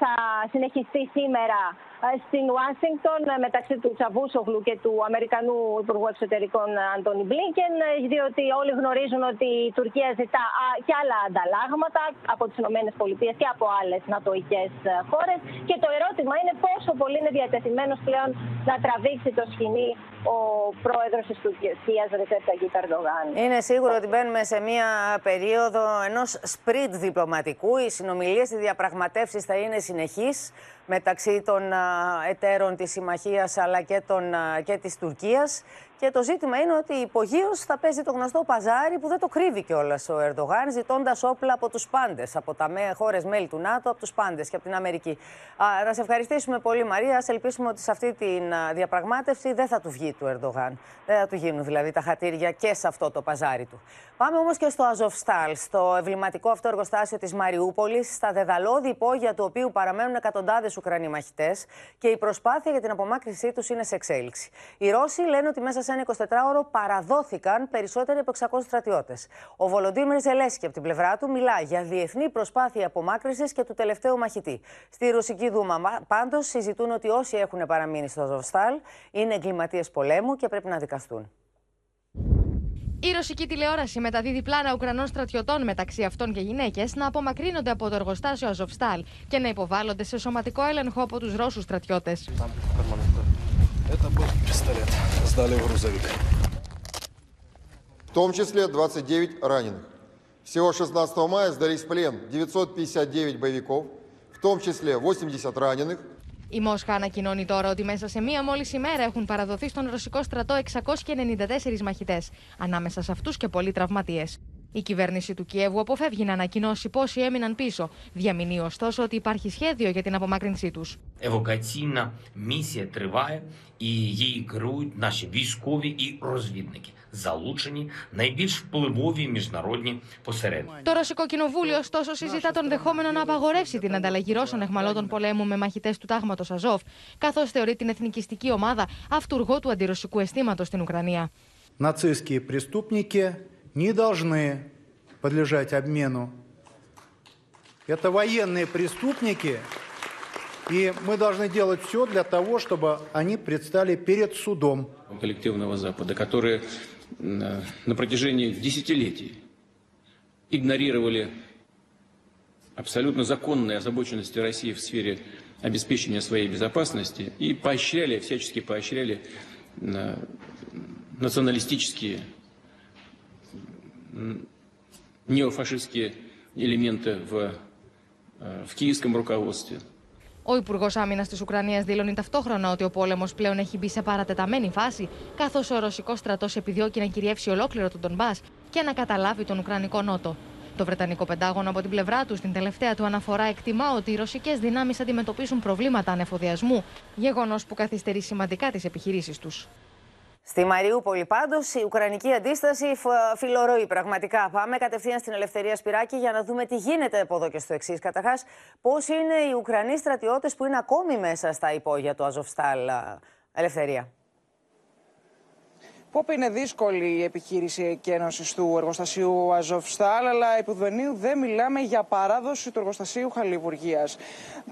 θα συνεχιστεί σήμερα ε, στην Ουάσιγκτον ε, μεταξύ του Τσαβούσογλου και του Αμερικανού Υπουργού Εξωτερικών ε, Αντώνι Μπλίνκεν, ε, διότι όλοι γνωρίζουν ότι η Τουρκία ζητά α, και άλλα ανταλλάγματα από τις ΗΠΑ και από άλλες νατοικές ε, χώρες και το ερώτημα είναι πόσο πολύ είναι διατεθειμένος πλέον να τραβήξει το σκηνή ο πρόεδρος της Τουρκίας, Ρεσέπ Ταγί Περντογάν. Είναι σίγουρο ότι μπαίνουμε σε μια περίοδο ενός σπριντ διπλωματικού. Οι συνομιλίες, οι διαπραγματεύσεις θα είναι συνεχείς μεταξύ των α, εταίρων της συμμαχίας αλλά και, των, α, και της Τουρκίας Και το ζήτημα είναι ότι υπογείως θα παίζει το γνωστό παζάρι που δεν το κρύβει κιόλας ο Ερντογάν, ζητώντας όπλα από τους πάντες, από τα χώρες μέλη του ΝΑΤΟ, από τους πάντες και από την Αμερική. Α, να σε ευχαριστήσουμε πολύ, Μαρία. Α ελπίσουμε ότι σε αυτή τη διαπραγμάτευση δεν θα του βγει του Ερντογάν. Δεν θα του γίνουν δηλαδή τα χατήρια και σε αυτό το παζάρι του. Πάμε όμως και στο Αζοφστάλ, στο εμβληματικό αυτό εργοστάσιο της Μαριούπολης, στα δεδαλώδη υπόγεια του οποίου παραμένουν εκατοντάδες Ουκρανοί μαχητές και η προσπάθεια για την απομάκρυνσή τους είναι σε εξέλιξη. Οι Ρώσοι λένε ότι μέσα σε ένα 24ωρο παραδόθηκαν περισσότεροι από 600 στρατιώτες. Ο Βολοντίμιρ Ζελέσκι από την πλευρά του μιλά για διεθνή προσπάθεια απομάκρυνση και του τελευταίου μαχητή. Στη Ρωσική Δούμα πάντως συζητούν ότι όσοι έχουν παραμείνει στο Αζοφστάλ είναι εγκληματίες πολέμου και πρέπει να δικαστούν. Η ρωσική τηλεόραση μεταδίδει πλάνα Ουκρανών στρατιωτών μεταξύ αυτών και γυναίκες να απομακρύνονται από το εργοστάσιο Αζοφστάλ και να υποβάλλονται σε σωματικό έλεγχο από τους Ρώσους στρατιώτες. В том числе 29 раненых. Всего 16 мая сдались в плен 959 боевиков, в том числе 80 раненых, Η Μόσχα ανακοινώνει τώρα ότι μέσα σε μία μόλι ημέρα έχουν παραδοθεί στον ρωσικό στρατό 694 μαχητέ, ανάμεσα σε αυτού και πολλοί τραυματίε. Η κυβέρνηση του Κιέβου αποφεύγει να ανακοινώσει πόσοι έμειναν πίσω. Διαμηνύει ωστόσο ότι υπάρχει σχέδιο για την απομάκρυνσή του. Евакуаційна місія триває, і її керують наші військові і розвідники, залучені найбільш впливові міжнародні посередники. Το Ρωσικό Κοινοβούλιο, ωστόσο, συζητά τον δεχόμενο να απαγορεύσει την ανταλλαγή Ρώσων εχμαλώτων πολέμου με μαχητέ του τάγματο Αζόφ, καθώ θεωρεί την εθνικιστική ομάδα αυτούργο του αντιρωσικού αισθήματο στην Ουκρανία. Нацистские преступники не должны подлежать обмену. Это военные преступники, и мы должны делать все для того, чтобы они предстали перед судом. коллективного Запада, которые на протяжении десятилетий игнорировали абсолютно законные озабоченности России в сфере обеспечения своей безопасности и поощряли, всячески поощряли националистические неофашистские элементы в, в киевском руководстве. Ο Υπουργός Άμυνας της Ουκρανίας δήλωνε ταυτόχρονα ότι ο πόλεμος πλέον έχει μπει σε παρατεταμένη φάση, καθώς ο ρωσικός στρατός επιδιώκει να κυριεύσει ολόκληρο τον Ντομπά και να καταλάβει τον Ουκρανικό Νότο. Το Βρετανικό Πεντάγωνο από την πλευρά του, στην τελευταία του αναφορά, εκτιμά ότι οι ρωσικές δυνάμεις αντιμετωπίσουν προβλήματα ανεφοδιασμού, γεγονός που καθυστερεί σημαντικά τις επιχειρήσεις τους. Στη Μαριούπολη, πάντως, η Ουκρανική αντίσταση φιλορροεί πραγματικά. Πάμε κατευθείαν στην Ελευθερία Σπυράκη για να δούμε τι γίνεται από εδώ και στο εξής. Καταρχάς, πώς είναι οι Ουκρανοί στρατιώτες που είναι ακόμη μέσα στα υπόγεια του Αζοφστάλ. Ελευθερία; Πόπ είναι δύσκολη η επιχείρηση εκένωσης του εργοστασίου Αζοφστάλ, αλλά επουδενίου δεν μιλάμε για παράδοση του εργοστασίου Χαλιβουργίας.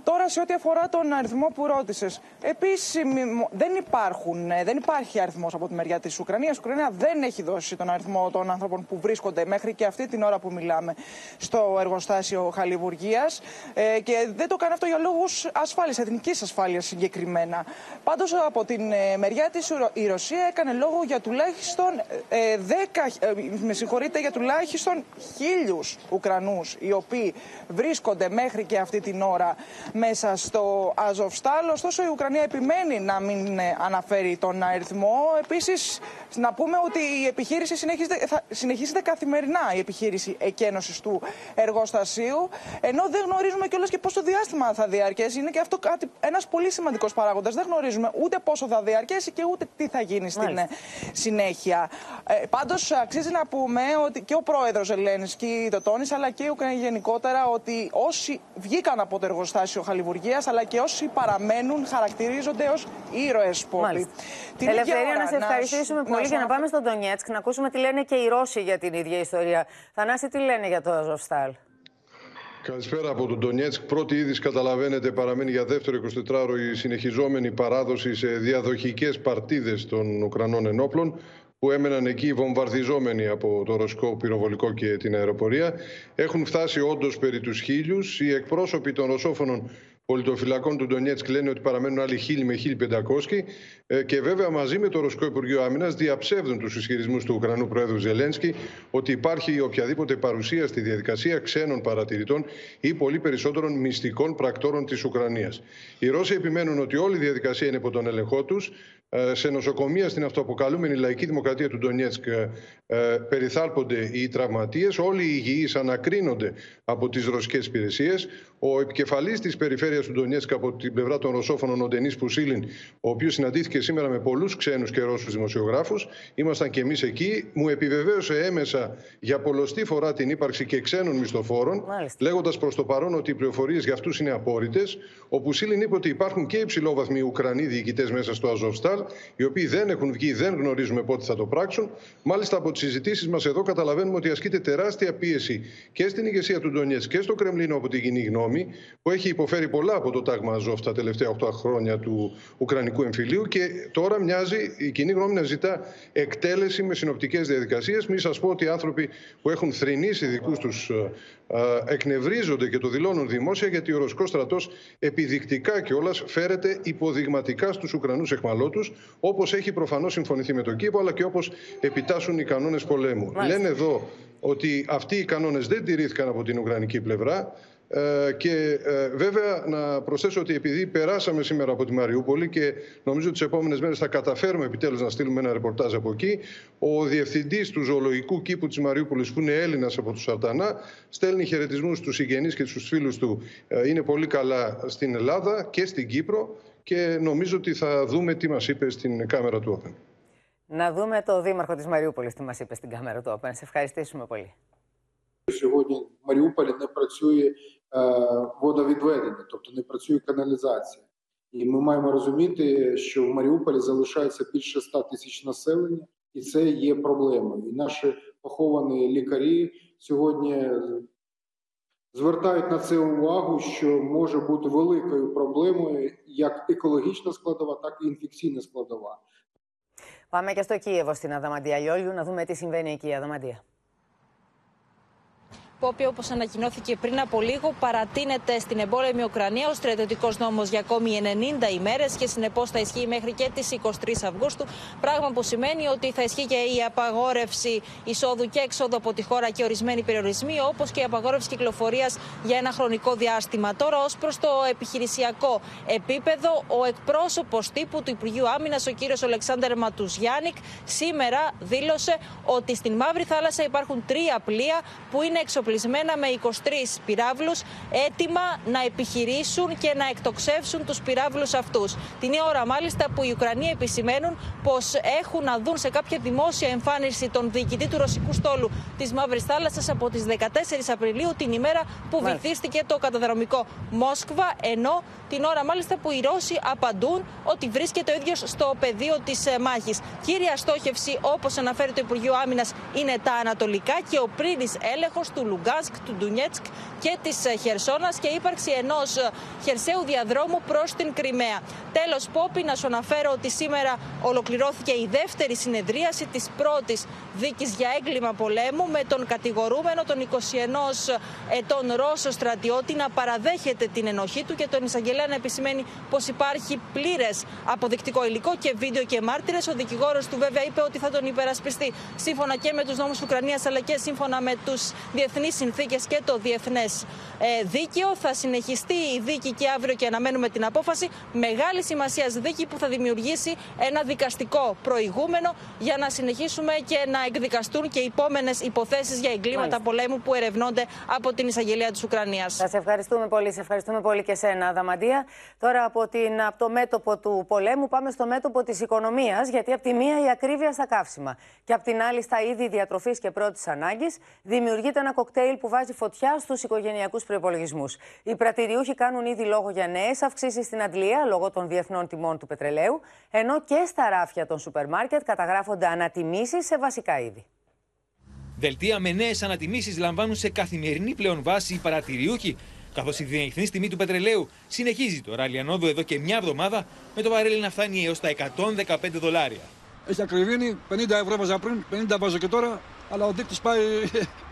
Τώρα, σε ό,τι αφορά τον αριθμό που ρώτησες, επίση δεν, υπάρχουν, δεν υπάρχει αριθμός από τη μεριά της Ουκρανίας. Η Ουκρανία δεν έχει δώσει τον αριθμό των ανθρώπων που βρίσκονται μέχρι και αυτή την ώρα που μιλάμε στο εργοστάσιο Χαλιβουργίας. Ε, και δεν το κάνει αυτό για λόγους ασφάλειας, εθνικής ασφάλειας συγκεκριμένα. Πάντως, από την μεριά της, η Ρωσία έκανε λόγο για τουλάχιστον ε, 10, ε, με συγχωρείτε, για τουλάχιστον χίλιους Ουκρανούς οι οποίοι βρίσκονται μέχρι και αυτή την ώρα μέσα στο Αζοφστάλ. Ωστόσο η Ουκρανία επιμένει να μην ε, αναφέρει τον αριθμό. Επίσης να πούμε ότι η επιχείρηση συνεχίζεται, θα, συνεχίζεται καθημερινά η επιχείρηση εκένωσης του εργοστασίου ενώ δεν γνωρίζουμε κιόλας και πόσο διάστημα θα διαρκέσει. Είναι και αυτό κάτι, ένας πολύ σημαντικός παράγοντας. Δεν γνωρίζουμε ούτε πόσο θα διαρκέσει και ούτε τι θα γίνει στην συνέχεια. Ε, Πάντως, αξίζει να πούμε ότι και ο πρόεδρος Ζελένσκι το τόνισε, αλλά και η Ουκρανία γενικότερα, ότι όσοι βγήκαν από το εργοστάσιο Χαλιβουργίας, αλλά και όσοι παραμένουν, χαρακτηρίζονται ως ήρωες Πόπη. Την Ελευθερία, να σε ευχαριστήσουμε να... πολύ για να πάμε στον Ντονιέτσκ, να ακούσουμε τι λένε και οι Ρώσοι για την ίδια ιστορία. Θανάση, τι λένε για το Αζοφστάλ; Καλησπέρα από τον Ντονιέτσκ. Πρώτη είδηση, καταλαβαίνετε, παραμένει για δεύτερο 24ωρο η συνεχιζόμενη παράδοση σε διαδοχικές παρτίδες των Ουκρανών ενόπλων που έμεναν εκεί βομβαρδιζόμενοι από το ρωσικό πυροβολικό και την αεροπορία. Έχουν φτάσει όντως περί τους χίλιους. Οι εκπρόσωποι των ρωσόφωνων πολιτοφυλακών του Ντονιέτσκ λένε ότι παραμένουν άλλοι 1000 με 1500 και βέβαια μαζί με το Ρωσικό Υπουργείο Άμυνας διαψεύδουν τους ισχυρισμούς του Ουκρανού Πρόεδρου Ζελένσκι ότι υπάρχει οποιαδήποτε παρουσία στη διαδικασία ξένων παρατηρητών ή πολύ περισσότερων μυστικών πρακτόρων της Ουκρανίας. Οι Ρώσοι επιμένουν ότι όλη η διαδικασία είναι υπό τον έλεγχό τους ε, σε νοσοκομεία στην αυτοαποκαλούμενη λαϊκή δημοκρατία του Ντονιέτσκ ε, ε, περιθάλπονται οι τραυματίες. Όλοι οι υγιείς ανακρίνονται από τις ρωσικές υπηρεσίες. Ο επικεφαλής της περιφέρειας του Ντονιέτσκ από την πλευρά των Ρωσόφωνων, ο Ντενής Πουσίλιν, ο οποίος συναντήθηκε σήμερα με πολλούς ξένους και Ρώσους δημοσιογράφους, ήμασταν και εμείς εκεί, μου επιβεβαίωσε έμεσα για πολλωστή φορά την ύπαρξη και ξένων μισθοφόρων, λέγοντας προς το παρόν ότι οι πληροφορίες για αυτούς είναι απόρριτες. Ο Πουσίλιν είπε ότι υπάρχουν και υψηλόβαθμοι Ουκρανοί διοικητές μέσα στο Αζοφστάλ, οι οποίοι δεν έχουν βγει, δεν γνωρίζουμε πότε θα το πράξουν. Μάλιστα, από τις συζητήσεις μας εδώ καταλαβαίνουμε ότι ασκείται τεράστια πίεση και στην ηγεσία του Ντονιέτ και στο Κρεμλίνο από την κοινή γνώμη, που έχει υποφέρει πολλά από το τάγμα Αζόφ τα τελευταία 8 χρόνια του Ουκρανικού εμφυλίου και τώρα μοιάζει η κοινή γνώμη να ζητά εκτέλεση με συνοπτικές διαδικασίες. Μην σας πω ότι οι άνθρωποι που έχουν θρυνήσει δικούς τους εκνευρίζονται και το δηλώνουν δημόσια γιατί ο Ρωσικός στρατός επιδεικτικά κιόλας φέρεται υποδειγματικά στους Ουκρανούς εχμαλώτους, όπως έχει προφανώς συμφωνηθεί με τον Κίεβο, αλλά και όπως επιτάσσουν οι κανόνες πολέμου. Μάλιστα. Λένε εδώ ότι αυτοί οι κανόνες δεν τηρήθηκαν από την Ουκρανική πλευρά. Ε, και ε, βέβαια να προσθέσω ότι επειδή περάσαμε σήμερα από τη Μαριούπολη και νομίζω τις επόμενες μέρες θα καταφέρουμε επιτέλους να στείλουμε ένα ρεπορτάζ από εκεί, ο διευθυντής του ζωολογικού κήπου της Μαριούπολης που είναι Έλληνας από τους Σαρτανά στέλνει χαιρετισμούς στους συγγενείς και στους φίλους του. Ε, είναι πολύ καλά στην Ελλάδα και στην Κύπρο και νομίζω ότι θα δούμε τι μας είπε στην κάμερα του Open. Να δούμε το δήμαρχο της Μαριούπολης τι μας είπε στην κάμερα του Open. Σε ευχαριστήσουμε πολύ. Сьогодні в Маріуполі не працює е, водовідведення, тобто не працює каналізація. І ми маємо розуміти, що в Маріуполі залишається більше 100 тисяч населення, і це є проблемою. І наші поховані лікарі сьогодні звертають на це увагу, що може бути великою проблемою як екологічна складова, так і інфекційна складова. Πάμε και στο Κίεβο στην Αδαμαντία Λιόλιου να δούμε τι συμβαίνει εκεί η Αδαμαντία. Πόπη, όπως ανακοινώθηκε πριν από λίγο, παρατείνεται στην εμπόλεμη Ουκρανία ο στρατιωτικός νόμος για ακόμη 90 ημέρες και συνεπώς θα ισχύει μέχρι και τις 23 Αυγούστου. Πράγμα που σημαίνει ότι θα ισχύει και η απαγόρευση εισόδου και εξόδου από τη χώρα και ορισμένοι περιορισμοί, όπως και η απαγόρευση κυκλοφορίας για ένα χρονικό διάστημα. Τώρα, ως προς το επιχειρησιακό επίπεδο, ο εκπρόσωπος τύπου του Υπουργείου Άμυνας, ο κύριος Ολεξάνδρ Ματουζιάννικ, σήμερα δήλωσε ότι στην Μαύρη Θάλασσα υπάρχουν τρία πλοία που είναι εξοπλισμένα με 23 πυράβλους έτοιμα να επιχειρήσουν και να εκτοξεύσουν τους πυράβλους αυτούς. Την ώρα μάλιστα που οι Ουκρανοί επισημαίνουν πως έχουν να δουν σε κάποια δημόσια εμφάνιση τον διοικητή του ρωσικού στόλου της Μαύρης Θάλασσας από τις 14 Απριλίου την ημέρα που Μάλιστα. βυθίστηκε το καταδρομικό Μόσκβα ενώ την ώρα μάλιστα που οι Ρώσοι απαντούν ότι βρίσκεται ο ίδιος στο πεδίο της ε, μάχης. Κύρια στόχευση όπως αναφέρει το Υπουργείο Άμυνας είναι τα ανατολικά και ο πρίνης έλεγχος του Λουγκάνσκ, του Ντουνιέτσκ και της ε, Χερσόνας και ύπαρξη ενός ε, χερσαίου διαδρόμου προς την Κρυμαία. Τέλος Πόπη να σου αναφέρω ότι σήμερα ολοκληρώθηκε η δεύτερη συνεδρίαση της πρώτης δίκης για έγκλημα πολέμου με τον κατηγορούμενο τον 21 ετών Ρώσο στρατιώτη να παραδέχεται την ενοχή του και τον εισαγγελέα να επισημαίνει πως υπάρχει πλήρες αποδεικτικό υλικό και βίντεο και μάρτυρες. Ο δικηγόρος του βέβαια είπε ότι θα τον υπερασπιστεί σύμφωνα και με τους νόμους Ουκρανίας αλλά και σύμφωνα με τους διεθνείς συνθήκες και το διεθνές ε, δίκαιο. Θα συνεχιστεί η δίκη και αύριο και αναμένουμε την απόφαση. Μεγάλη σημασία δίκη που θα δημιουργήσει ένα δικαστικό προηγούμενο για να συνεχίσουμε και να εκδικαστούν και οι επόμενε υποθέσεις για εγκλήματα Μάλιστα. πολέμου που ερευνώνται από την εισαγγελία της Ουκρανίας. Σας ευχαριστούμε πολύ. Σε ευχαριστούμε πολύ και σένα, Αδαμαντία. Τώρα από, την, από το μέτωπο του πολέμου πάμε στο μέτωπο της οικονομίας, γιατί από τη μία η ακρίβεια στα καύσιμα και από την άλλη στα είδη διατροφής και πρώτης ανάγκης δημιουργείται ένα κοκτέιλ που βάζει φωτιά στους οικογενειακού προπολογισμού. Οι πρατηριούχοι κάνουν ήδη λόγο για νέες αυξήσεις στην αντλία λόγω των διεθνών τιμών του πετρελαίου, ενώ και στα ράφια των σούπερ μάρκετ καταγράφονται ανατιμήσεις σε βασικά είδη. Δελτία με νέες ανατιμήσεις λαμβάνουν σε καθημερινή πλέον βάση οι παρατηριούχοι, καθώς η διεθνής τιμή του πετρελαίου συνεχίζει το ράλι ανόδου εδώ και μια εβδομάδα, με το βαρέλι να φτάνει έως τα 115 δολάρια. Έχει ακριβήνει, 50 ευρώ βάζα πριν, 50 βάζω και τώρα, αλλά ο δείκτης πάει...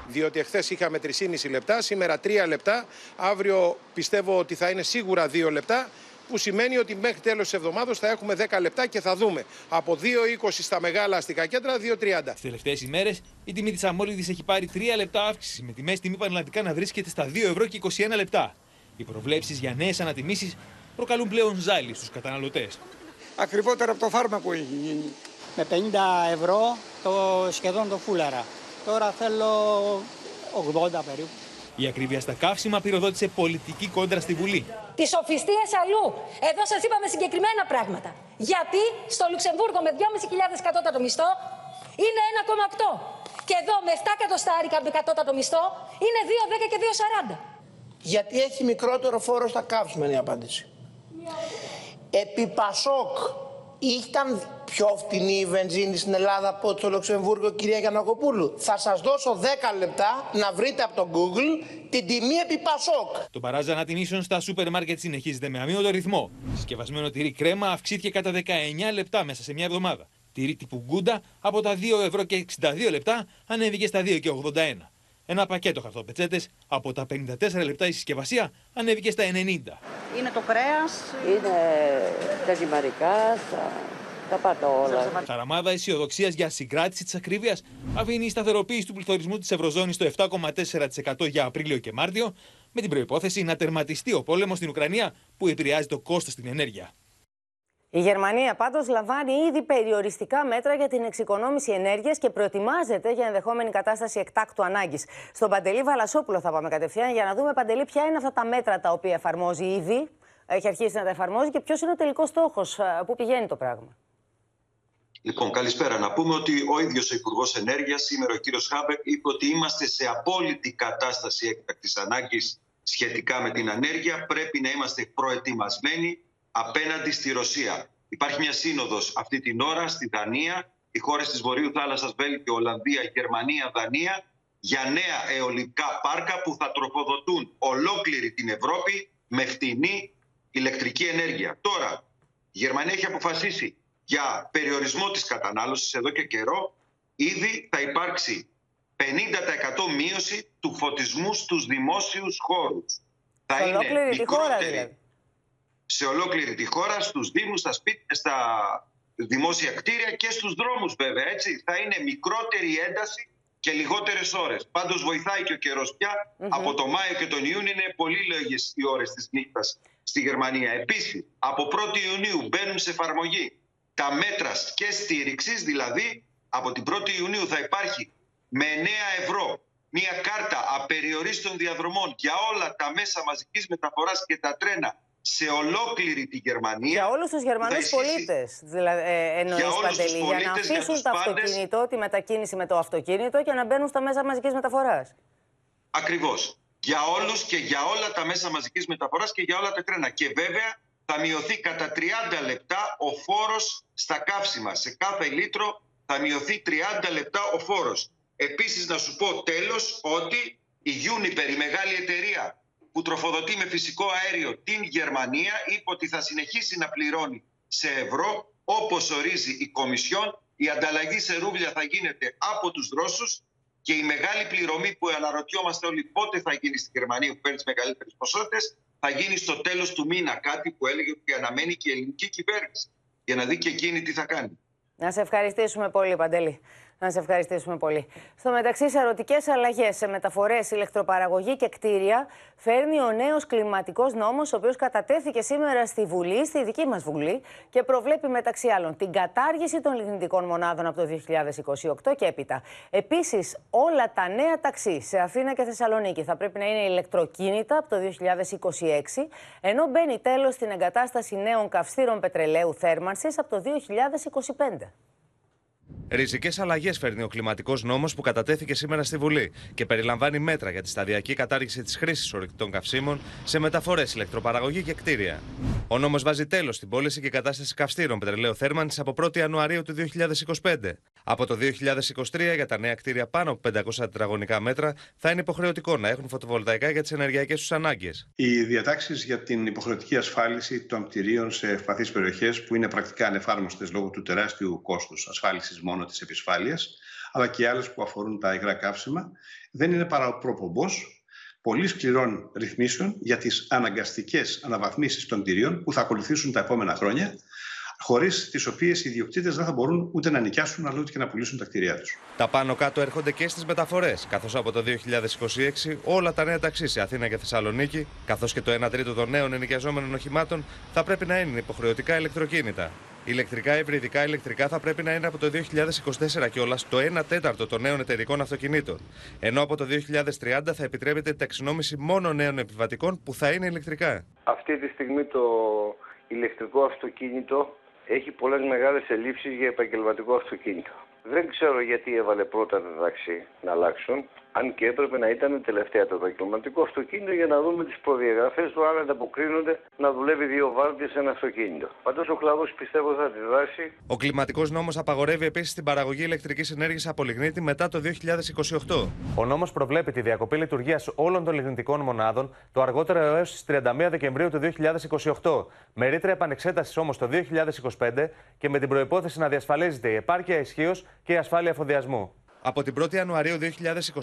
Διότι εχθές είχαμε 3,5 λεπτά, σήμερα 3 λεπτά. Αύριο πιστεύω ότι θα είναι σίγουρα 2 λεπτά. Που σημαίνει ότι μέχρι τέλος της εβδομάδα θα έχουμε 10 λεπτά και θα δούμε από 2,20 στα μεγάλα αστικά κέντρα 2,30. Τι τελευταίες ημέρες η τιμή της αμόλυδη έχει πάρει 3 λεπτά αύξηση, με τη μέση τιμή πανελλαδικά να βρίσκεται στα 2 ευρώ και 21 λεπτά. Οι προβλέψεις για νέες ανατιμήσεις προκαλούν πλέον ζάλι στους καταναλωτές. ακριβότερο από το φάρμακο έχει γίνει. Με 50 ευρώ το σχεδόν το φούλαρα. Τώρα θέλω 80 περίπου. Η ακρίβεια στα καύσιμα πυροδότησε πολιτική κόντρα στη Βουλή. Τις σοφιστίε αλλού. Εδώ σας είπαμε συγκεκριμένα πράγματα. Γιατί στο Λουξεμβούργο με 2.500 κατώτατο μισθό είναι 1,8. Και εδώ με 7 εκατοστάρικα με κατώτατο μισθό είναι 2,10 και 2,40. Γιατί έχει μικρότερο φόρο στα καύσιμα είναι η απάντηση. Επί Πασόκ ήταν πιο φτηνή η βενζίνη στην Ελλάδα από ό,τι στο Λουξεμβούργο, κυρία Γιανακοπούλου. Θα σας δώσω 10 λεπτά να βρείτε από το Google την τιμή επί Πασόκ. Το παράζ ανατιμήσεων στα σούπερ μάρκετ συνεχίζεται με αμύωτο ρυθμό. Συσκευασμένο τυρί κρέμα αυξήθηκε κατά 19 λεπτά μέσα σε μια εβδομάδα. Τυρί τύπου γκούντα από τα 2 ευρώ και 62 λεπτά ανέβηκε στα 2 και 81. Ένα πακέτο χαρτοπετσέτες από τα 54 λεπτά η συσκευασία ανέβηκε στα 90. Είναι το κρέας, είναι τα ζυμαρικάς, τα, τα πάτα όλα. Χαραμάδα αισιοδοξίας για συγκράτηση της ακρίβειας αφήνει η σταθεροποίηση του πληθωρισμού της Ευρωζώνης στο 7,4% για Απρίλιο και Μάρτιο, με την προπόθεση να τερματιστεί ο πόλεμος στην Ουκρανία που επηρεάζει το κόστος στην ενέργεια. Η Γερμανία πάντως λαμβάνει ήδη περιοριστικά μέτρα για την εξοικονόμηση ενέργειας και προετοιμάζεται για ενδεχόμενη κατάσταση εκτάκτου ανάγκης. Στον Παντελή Βαλασόπουλο θα πάμε κατευθείαν για να δούμε, Παντελή, ποια είναι αυτά τα μέτρα τα οποία εφαρμόζει ήδη, έχει αρχίσει να τα εφαρμόζει και ποιος είναι ο τελικός στόχος, πού πηγαίνει το πράγμα. Λοιπόν, καλησπέρα. Να πούμε ότι ο ίδιος ο Υπουργός Ενέργειας, σήμερα ο κύριος Χάμπεκ, είπε ότι είμαστε σε απόλυτη κατάσταση έκτακτης ανάγκης σχετικά με την ανέργεια. Πρέπει να είμαστε προετοιμασμένοι απέναντι στη Ρωσία. Υπάρχει μια σύνοδος αυτή την ώρα στη Δανία, οι χώρες της Βορείου Θάλασσας, Βέλγιο, Ολλανδία, Γερμανία, Δανία, για νέα αιωλικά πάρκα που θα τροφοδοτούν ολόκληρη την Ευρώπη με φτηνή ηλεκτρική ενέργεια. Τώρα, η Γερμανία έχει αποφασίσει για περιορισμό της κατανάλωσης εδώ και καιρό. Ήδη θα υπάρξει 50% μείωση του φωτισμού στους δημόσιους χώρους. Θα είναι μικρότερη δηλαδή σε ολόκληρη τη χώρα, στους δήμους, στα σπίτια, στα δημόσια κτίρια και στους δρόμους βέβαια. Έτσι. Θα είναι μικρότερη ένταση και λιγότερες ώρες. Πάντως βοηθάει και ο καιρός πια. Από το Μάιο και τον Ιούνιο είναι πολύ λίγες οι ώρες της νύχτας στη Γερμανία. Επίσης, από 1η Ιουνίου μπαίνουν σε εφαρμογή τα μέτρα και στήριξης, δηλαδή από την 1η Ιουνίου θα υπάρχει με 9 ευρώ μια κάρτα απεριορίστων διαδρομών για όλα τα μέσα μαζικής μεταφοράς και τα τρένα σε ολόκληρη τη Γερμανία. Για όλους τους Γερμανούς πολίτες, δηλαδή, ε, εννοείς Παντελή, για να αφήσουν το αυτοκίνητο, τη μετακίνηση με το αυτοκίνητο και να μπαίνουν στα μέσα μαζικής μεταφοράς. Ακριβώς. Για όλους και για όλα τα μέσα μαζικής μεταφοράς και για όλα τα τρένα. Και βέβαια θα μειωθεί κατά 30 λεπτά ο φόρος στα καύσιμα. Σε κάθε λίτρο θα μειωθεί 30 λεπτά ο φόρος. Επίσης, να σου πω τέλος ότι η Uniper, η μεγάλη εταιρεία που τροφοδοτεί με φυσικό αέριο την Γερμανία είπε ότι θα συνεχίσει να πληρώνει σε ευρώ όπως ορίζει η Κομισιόν. Η ανταλλαγή σε ρούβλια θα γίνεται από τους Ρώσους και η μεγάλη πληρωμή που αναρωτιόμαστε όλοι πότε θα γίνει στην Γερμανία που παίρνει τις μεγαλύτερες ποσότητες θα γίνει στο τέλος του μήνα. Κάτι που έλεγε ότι αναμένει και η ελληνική κυβέρνηση για να δει και εκείνη τι θα κάνει. Να σε ευχαριστήσουμε πολύ, Παντελή. Να σε ευχαριστήσουμε πολύ. Στο μεταξύ, σε ερωτικές αλλαγές σε μεταφορές, ηλεκτροπαραγωγή και κτίρια φέρνει ο νέος κλιματικός νόμος, ο οποίος κατατέθηκε σήμερα στη Βουλή, στη δική μας Βουλή, και προβλέπει μεταξύ άλλων την κατάργηση των λιγνητικών μονάδων από το 2028 και έπειτα. Επίσης, όλα τα νέα ταξί σε Αθήνα και Θεσσαλονίκη θα πρέπει να είναι ηλεκτροκίνητα από το 2026, ενώ μπαίνει τέλος στην εγκατάσταση νέων καυστήρων πετρελαίου θέρμανσης από το 2025. Ριζικές αλλαγές φέρνει ο κλιματικός νόμος που κατατέθηκε σήμερα στη Βουλή και περιλαμβάνει μέτρα για τη σταδιακή κατάργηση της χρήσης ορεικτών καυσίμων σε μεταφορές, ηλεκτροπαραγωγή και κτίρια. Ο νόμος βάζει τέλος στην πώληση και κατάσταση καυστήρων πετρελαίου θέρμανσης από 1η Ιανουαρίου του 2025. Από το 2023 για τα νέα κτίρια πάνω από 500 τετραγωνικά μέτρα θα είναι υποχρεωτικό να έχουν φωτοβολταϊκά για τις ενεργειακές τους ανάγκες. Οι διατάξεις για την υποχρεωτική ασφάλιση των κτηρίων σε ευπαθείς περιοχές που είναι πρακτικά ανεφάρμοστες λόγω του τεράστιου κόστους ασφάλισης μόνο της επισφάλειας, αλλά και άλλες που αφορούν τα υγρά καύσιμα, δεν είναι παρά ο προπομπός πολύ σκληρών ρυθμίσεων για τις αναγκαστικές αναβαθμίσεις των κτηρίων που θα ακολουθήσουν τα επόμενα χρόνια χωρίς τις οποίες οι ιδιοκτήτες δεν θα μπορούν ούτε να νοικιάσουν αλλά ούτε και να πουλήσουν τα κτίρια τους. Τα πάνω κάτω έρχονται και στις μεταφορές, καθώς από το 2026 όλα τα νέα ταξί σε Αθήνα και Θεσσαλονίκη, καθώς και το 1 τρίτο των νέων ενοικιαζόμενων οχημάτων θα πρέπει να είναι υποχρεωτικά ηλεκτροκίνητα. Ηλεκτρικά ευρυδικά ηλεκτρικά θα πρέπει να είναι από το 2024 κιόλας το 1 τέταρτο των νέων εταιρικών αυτοκινήτων. Ενώ από το 2030 θα επιτρέπεται η ταξινόμηση μόνο νέων επιβατικών που θα είναι ηλεκτρικά. Αυτή τη στιγμή το ηλεκτρικό αυτοκίνητο έχει πολλές μεγάλες ελλείψεις για επαγγελματικό αυτοκίνητο. Δεν ξέρω γιατί έβαλε πρώτα τα ταξί να αλλάξουν, αν και έπρεπε να ήταν τελευταία το επαγγελματικό αυτοκίνητο για να δούμε τις προδιαγραφές του, αν ανταποκρίνονται να δουλεύει δύο βάρδιε σε ένα αυτοκίνητο. Πάντως ο κλάδος πιστεύω θα αντιδράσει. Ο κλιματικός νόμος απαγορεύει επίσης την παραγωγή ηλεκτρικής ενέργειας από λιγνίτη μετά το 2028. Ο νόμος προβλέπει τη διακοπή λειτουργίας όλων των λιγνητικών μονάδων το αργότερο έως τις 31 Δεκεμβρίου του 2028. Με ρήτρα επανεξέτασης όμως το 2025 και με την προπόθεση να διασφαλίζεται η επάρκεια ισχύως και η ασφάλεια εφοδιασμού. Από την 1η Ιανουαρίου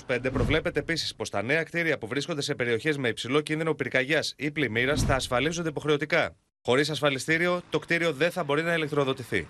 2025 προβλέπεται επίσης πως τα νέα κτίρια που βρίσκονται σε περιοχές με υψηλό κίνδυνο πυρκαγιάς ή πλημμύρας θα ασφαλίζονται υποχρεωτικά. Χωρίς ασφαλιστήριο, το κτίριο δεν θα μπορεί να ηλεκτροδοτηθεί.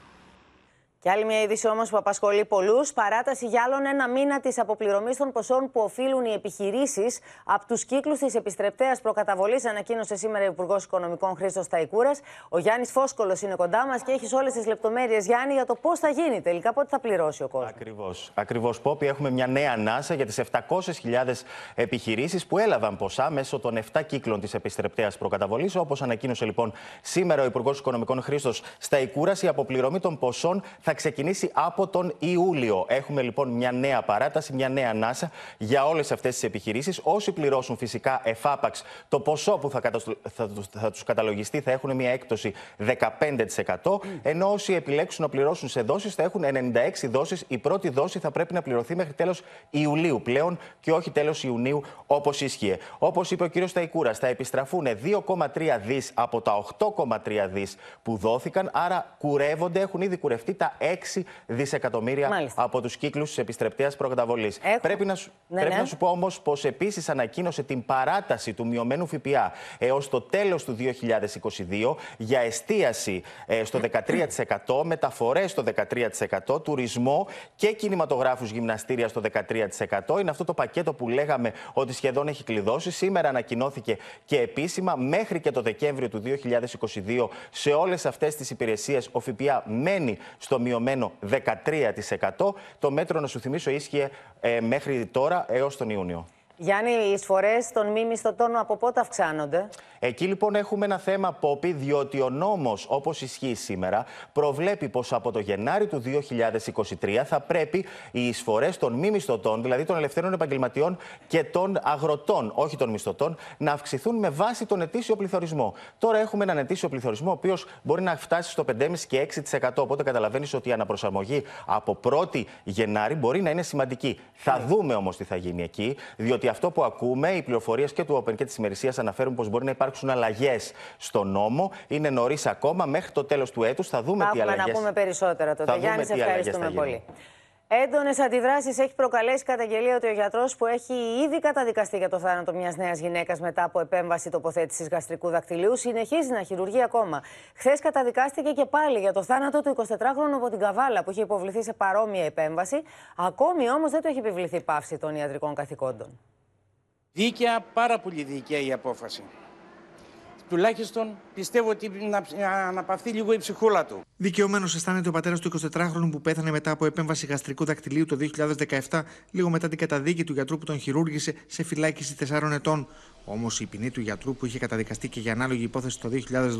Και άλλη μια είδηση όμως που απασχολεί πολλούς: παράταση για άλλον ένα μήνα της αποπληρωμής των ποσών που οφείλουν οι επιχειρήσεις από τους κύκλους της επιστρεπτέας προκαταβολής, ανακοίνωσε σήμερα ο Υπουργός Οικονομικών Χρήστος Ταϊκούρα. Ο Γιάννης Φόσκολος είναι κοντά μας και έχει όλες τις λεπτομέρειες, Γιάννη, για το πώς θα γίνει τελικά, πότε θα πληρώσει ο κόσμος. Ακριβώς. Ακριβώς, Πόπι, έχουμε μια νέα ανάσα για τις 700.000 επιχειρήσεις που έλαβαν ποσά μέσω των 7 κύκλων της επιστρεπτέας προκαταβολής. Όπως ανακοίνωσε λοιπόν σήμερα ο Υπουργός Οικονομικών Χρήστος Σταϊκούρας, η αποπληρωμή των ποσών θα ξεκινήσει από τον Ιούλιο. Έχουμε λοιπόν μια νέα παράταση, μια νέα ανάσα για όλες αυτές τις επιχειρήσεις. Όσοι πληρώσουν φυσικά εφάπαξ το ποσό που θα, κατα... θα, θα τους καταλογιστεί θα έχουν μια έκπτωση 15%, ενώ όσοι επιλέξουν να πληρώσουν σε δόσεις θα έχουν 96 δόσεις. Η πρώτη δόση θα πρέπει να πληρωθεί μέχρι τέλος Ιουλίου πλέον και όχι τέλος Ιουνίου όπως ίσχυε. Όπως είπε ο κ. Ταϊκούρα, θα επιστραφούν 2,3 δις από τα 8,3 δις που δόθηκαν, άρα κουρεύονται, έχουν ήδη κουρευτεί τα 6 δισεκατομμύρια Μάλιστα. από τους κύκλους της επιστρεπτέα προκαταβολής. Πρέπει, να, σου, Ναι, πρέπει ναι. να σου πω όμως πως επίσης ανακοίνωσε την παράταση του μειωμένου ΦΠΑ έως το τέλος του 2022 για εστίαση ε, στο 13%, μεταφορές στο 13%, τουρισμό και κινηματογράφους γυμναστήρια στο 13%. Είναι αυτό το πακέτο που λέγαμε ότι σχεδόν έχει κλειδώσει. Σήμερα ανακοινώθηκε και επίσημα μέχρι και το Δεκέμβριο του 2022 σε όλες αυτές τις υπηρεσίες ο ΦΠΑ μένει στο μειωμένο 13%. Το μέτρο, να σου θυμίσω, ίσχυε ε, μέχρι τώρα έως τον Ιούνιο. Γιάννη, οι εισφορές των μη μισθωτών από πότε αυξάνονται; Εκεί λοιπόν έχουμε ένα θέμα, Πόπι, διότι ο νόμος, όπως ισχύει σήμερα, προβλέπει πως από το Γενάρη του 2023 θα πρέπει οι εισφορές των μη μισθωτών, δηλαδή των ελευθέρων επαγγελματιών και των αγροτών, όχι των μισθωτών, να αυξηθούν με βάση τον ετήσιο πληθωρισμό. Τώρα έχουμε έναν ετήσιο πληθωρισμό, ο οποίος μπορεί να φτάσει στο 5,5 και 6%. Οπότε καταλαβαίνεις ότι η αναπροσαρμογή από 1η Γενάρη μπορεί να είναι σημαντική. Θα δούμε όμως τι θα γίνει εκεί, διότι αυτό που ακούμε, οι πληροφορίες και του Open και της ημερησίας αναφέρουν πως μπορεί να υπάρξουν αλλαγές στο νόμο. Είναι νωρίς ακόμα. Μέχρι το τέλος του έτους θα δούμε Θα τι έχουμε αλλαγέ. να πούμε περισσότερα τότε. Θα Γιάννης, δούμε σε τι αλλαγές ευχαριστούμε θα γίνουν. πολύ. Έντονες αντιδράσεις έχει προκαλέσει η καταγγελία ότι ο γιατρός που έχει ήδη καταδικαστεί για το θάνατο μιας νέας γυναίκας μετά από επέμβαση τοποθέτησης γαστρικού δακτυλίου συνεχίζει να χειρουργεί ακόμα. Χθες καταδικάστηκε και πάλι για το θάνατο του 24χρονου από την Καβάλα που είχε υποβληθεί σε παρόμοια επέμβαση. Ακόμη όμως δεν του έχει επιβληθεί πάυση των ιατρικών καθηκόντων. Δίκαια, πάρα πολύ δίκαια η απόφαση. Τουλάχιστον πιστεύω ότι να να αναπαυθεί λίγο η ψυχούλα του. Δικαιωμένος αισθάνεται ο πατέρας του 24χρονου που πέθανε μετά από επέμβαση γαστρικού δακτυλίου το 2017, λίγο μετά την καταδίκη του γιατρού που τον χειρούργησε σε φυλάκιση 4 ετών. Όμως η ποινή του γιατρού που είχε καταδικαστεί και για ανάλογη υπόθεση το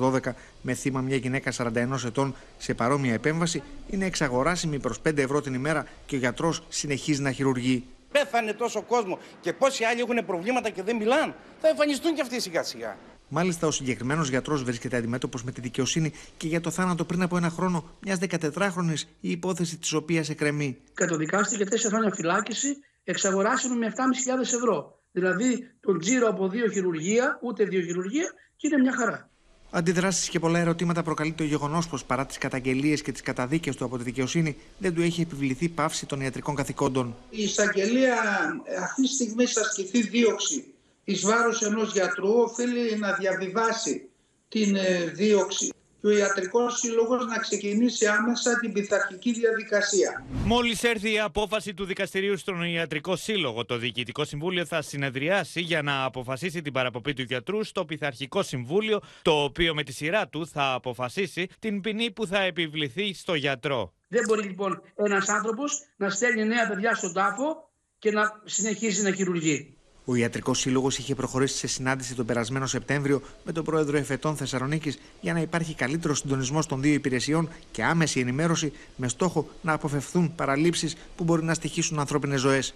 2012 με θύμα μια γυναίκα 41 ετών σε παρόμοια επέμβαση είναι εξαγοράσιμη προς 5 ευρώ την ημέρα και ο γιατρός συνεχίζει να χειρουργεί. Πέθανε τόσο κόσμο και πόσοι άλλοι έχουν προβλήματα και δεν μιλάνε. Θα εμφανιστούν και αυτοί σιγά σιγά. Μάλιστα, ο συγκεκριμένος γιατρός βρίσκεται αντιμέτωπος με τη δικαιοσύνη και για το θάνατο πριν από ένα χρόνο μιας 14χρονη, η υπόθεση της οποίας εκκρεμεί. κατοδικάστηκε 4 χρόνια φυλάκιση, εξαγοράσιμο με 7.500 ευρώ. Δηλαδή τον τζίρο από δύο χειρουργία, ούτε δύο χειρουργία και είναι μια χαρά. Αντιδράσεις και πολλά ερωτήματα προκαλεί το γεγονός πως παρά τις καταγγελίες και τις καταδίκες του από τη δικαιοσύνη δεν του έχει επιβληθεί πάυση των ιατρικών καθηκόντων. Η εισαγγελία ε, αυτή τη στιγμή θα ασκηθεί δίωξη εις βάρος ενός γιατρού, οφείλει να διαβιβάσει την ε, δίωξη και ο Ιατρικός Σύλλογος να ξεκινήσει άμεσα την πειθαρχική διαδικασία. Μόλις έρθει η απόφαση του Δικαστηρίου στον Ιατρικό Σύλλογο, το Διοικητικό Συμβούλιο θα συνεδριάσει για να αποφασίσει την παραποπή του γιατρού στο Πειθαρχικό Συμβούλιο, το οποίο με τη σειρά του θα αποφασίσει την ποινή που θα επιβληθεί στο γιατρό. Δεν μπορεί λοιπόν ένας άνθρωπος να στέλνει νέα παιδιά στον τάφο και να συνεχίζει να χειρουργεί. Ο Ιατρικός Σύλλογος είχε προχωρήσει σε συνάντηση τον περασμένο Σεπτέμβριο με τον πρόεδρο Εφετών Θεσσαλονίκης για να υπάρχει καλύτερο συντονισμός των δύο υπηρεσιών και άμεση ενημέρωση με στόχο να αποφευθούν παραλήψεις που μπορεί να στοιχήσουν ανθρώπινες ζωές.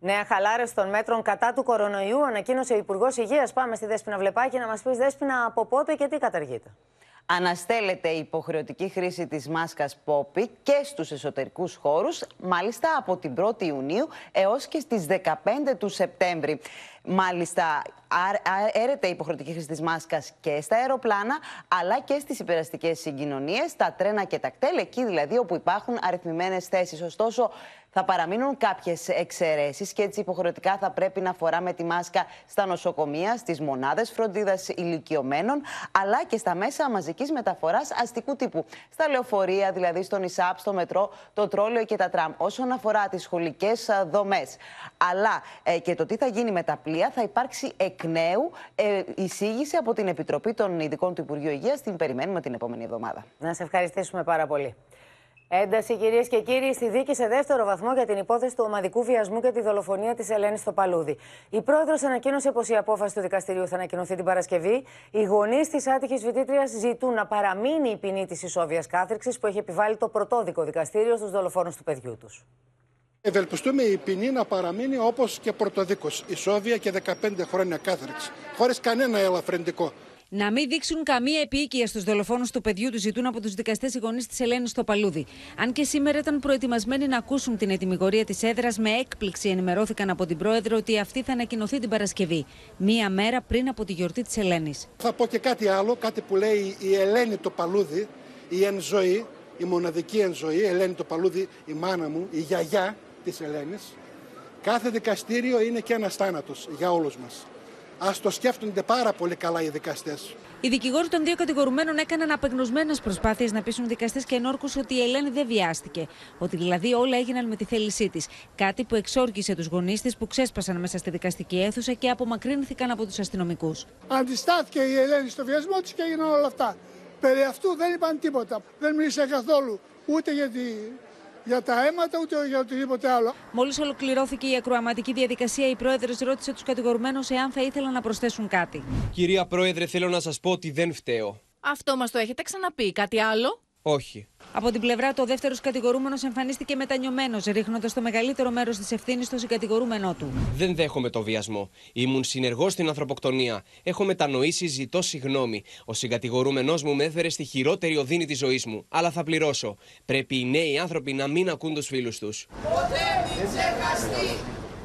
Νέα χαλάρωση των μέτρων κατά του κορονοϊού ανακοίνωσε ο Υπουργός Υγείας. Πάμε στη Δέσπινα Βλεπάκη να μας πεις Δέσπινα από πότε και τι καταργείται; Αναστέλλεται η υποχρεωτική χρήση της μάσκας πόπι και στους εσωτερικούς χώρους, μάλιστα από την 1η Ιουνίου έως και στις 15 του Σεπτέμβρη. Μάλιστα, έρεται η υποχρεωτική χρήση της μάσκας και στα αεροπλάνα, αλλά και στις υπεραστικές συγκοινωνίες, τα τρένα και τα κτέλ, εκεί δηλαδή όπου υπάρχουν αριθμημένες θέσεις. Ωστόσο, θα παραμείνουν κάποιες εξαιρέσεις και έτσι υποχρεωτικά θα πρέπει να φοράμε τη μάσκα στα νοσοκομεία, στις μονάδες φροντίδας ηλικιωμένων, αλλά και στα μέσα μαζικής μεταφοράς αστικού τύπου. Στα λεωφορεία, δηλαδή στον ΙΣΑΠ, στο μετρό, το τρόλαιο και τα τραμ. Όσον αφορά τις σχολικές δομές, αλλά ε, και το τι θα γίνει με τα πλοία, θα υπάρξει εκ νέου ε, εισήγηση από την Επιτροπή των Ειδικών του Υπουργείου Υγείας. Την περιμένουμε την επόμενη εβδομάδα. Να σε ευχαριστήσουμε πάρα πολύ. Ένταση, κυρίες και κύριοι, στη δίκη σε δεύτερο βαθμό για την υπόθεση του ομαδικού βιασμού και τη δολοφονία της Ελένης στο Παλούδι. Η πρόεδρος ανακοίνωσε πως η απόφαση του δικαστηρίου θα ανακοινωθεί την Παρασκευή. Οι γονείς της άτυχης φοιτήτριας ζητούν να παραμείνει η ποινή της ισόβιας κάθριξης που έχει επιβάλει το πρωτόδικο δικαστήριο στους δολοφόνους του παιδιού τους. Ευελπιστούμε η ποινή να παραμείνει όπως και πρωτοδίκως. Ισόβια και 15 χρόνια κάθριξη. Χωρίς κανένα ελαφρεντικό. Να μην δείξουν καμία επίοικια στους δολοφόνους του παιδιού τους, ζητούν από τους δικαστές οι γονείς της Ελένης στο Παλούδι. Αν και σήμερα ήταν προετοιμασμένοι να ακούσουν την ετοιμιγορία της έδρας, με έκπληξη ενημερώθηκαν από την πρόεδρο ότι αυτή θα ανακοινωθεί την Παρασκευή, μία μέρα πριν από τη γιορτή της Ελένης. Θα πω και κάτι άλλο, κάτι που λέει η Ελένη το Παλούδι, η εν ζωή, η μοναδική εν ζωή, η Ελένη το Παλούδι, η μάνα μου, η γιαγιά της Ελένης. Κάθε δικαστήριο είναι και ένας θάνατος για όλους μας. Α το σκέφτονται πάρα πολύ καλά οι δικαστές. Οι δικηγόροι των δύο κατηγορουμένων έκαναν απεγνωσμένες προσπάθειες να πείσουν δικαστές και ενόρκους ότι η Ελένη δεν βιάστηκε. Ότι δηλαδή όλα έγιναν με τη θέλησή της. Κάτι που εξόργησε τους γονείς της που ξέσπασαν μέσα στη δικαστική αίθουσα και απομακρύνθηκαν από τους αστυνομικούς. Αντιστάθηκε η Ελένη στο βιασμό της και έγιναν όλα αυτά. Περί αυτού δεν είπαν τίποτα. Δεν μίλησε καθόλου ούτε για τη για τα αίματα ούτε για οτιδήποτε άλλο. Μόλις ολοκληρώθηκε η ακροαματική διαδικασία, η πρόεδρος ρώτησε τους κατηγορουμένους εάν θα ήθελαν να προσθέσουν κάτι. Κυρία Πρόεδρε, θέλω να σας πω ότι δεν φταίω. Αυτό μας το έχετε ξαναπεί. Κάτι άλλο; Όχι. Από την πλευρά του, ο δεύτερος κατηγορούμενος εμφανίστηκε μετανιωμένος, ρίχνοντας το μεγαλύτερο μέρος της ευθύνης στο συγκατηγορούμενό του. Δεν δέχομαι το βιασμό. Ήμουν συνεργός στην ανθρωποκτονία. Έχω μετανοήσει, ζητώ συγγνώμη. Ο συγκατηγορούμενός μου με έφερε στη χειρότερη οδύνη της ζωής μου. Αλλά θα πληρώσω. Πρέπει οι νέοι άνθρωποι να μην ακούν τους φίλους τους.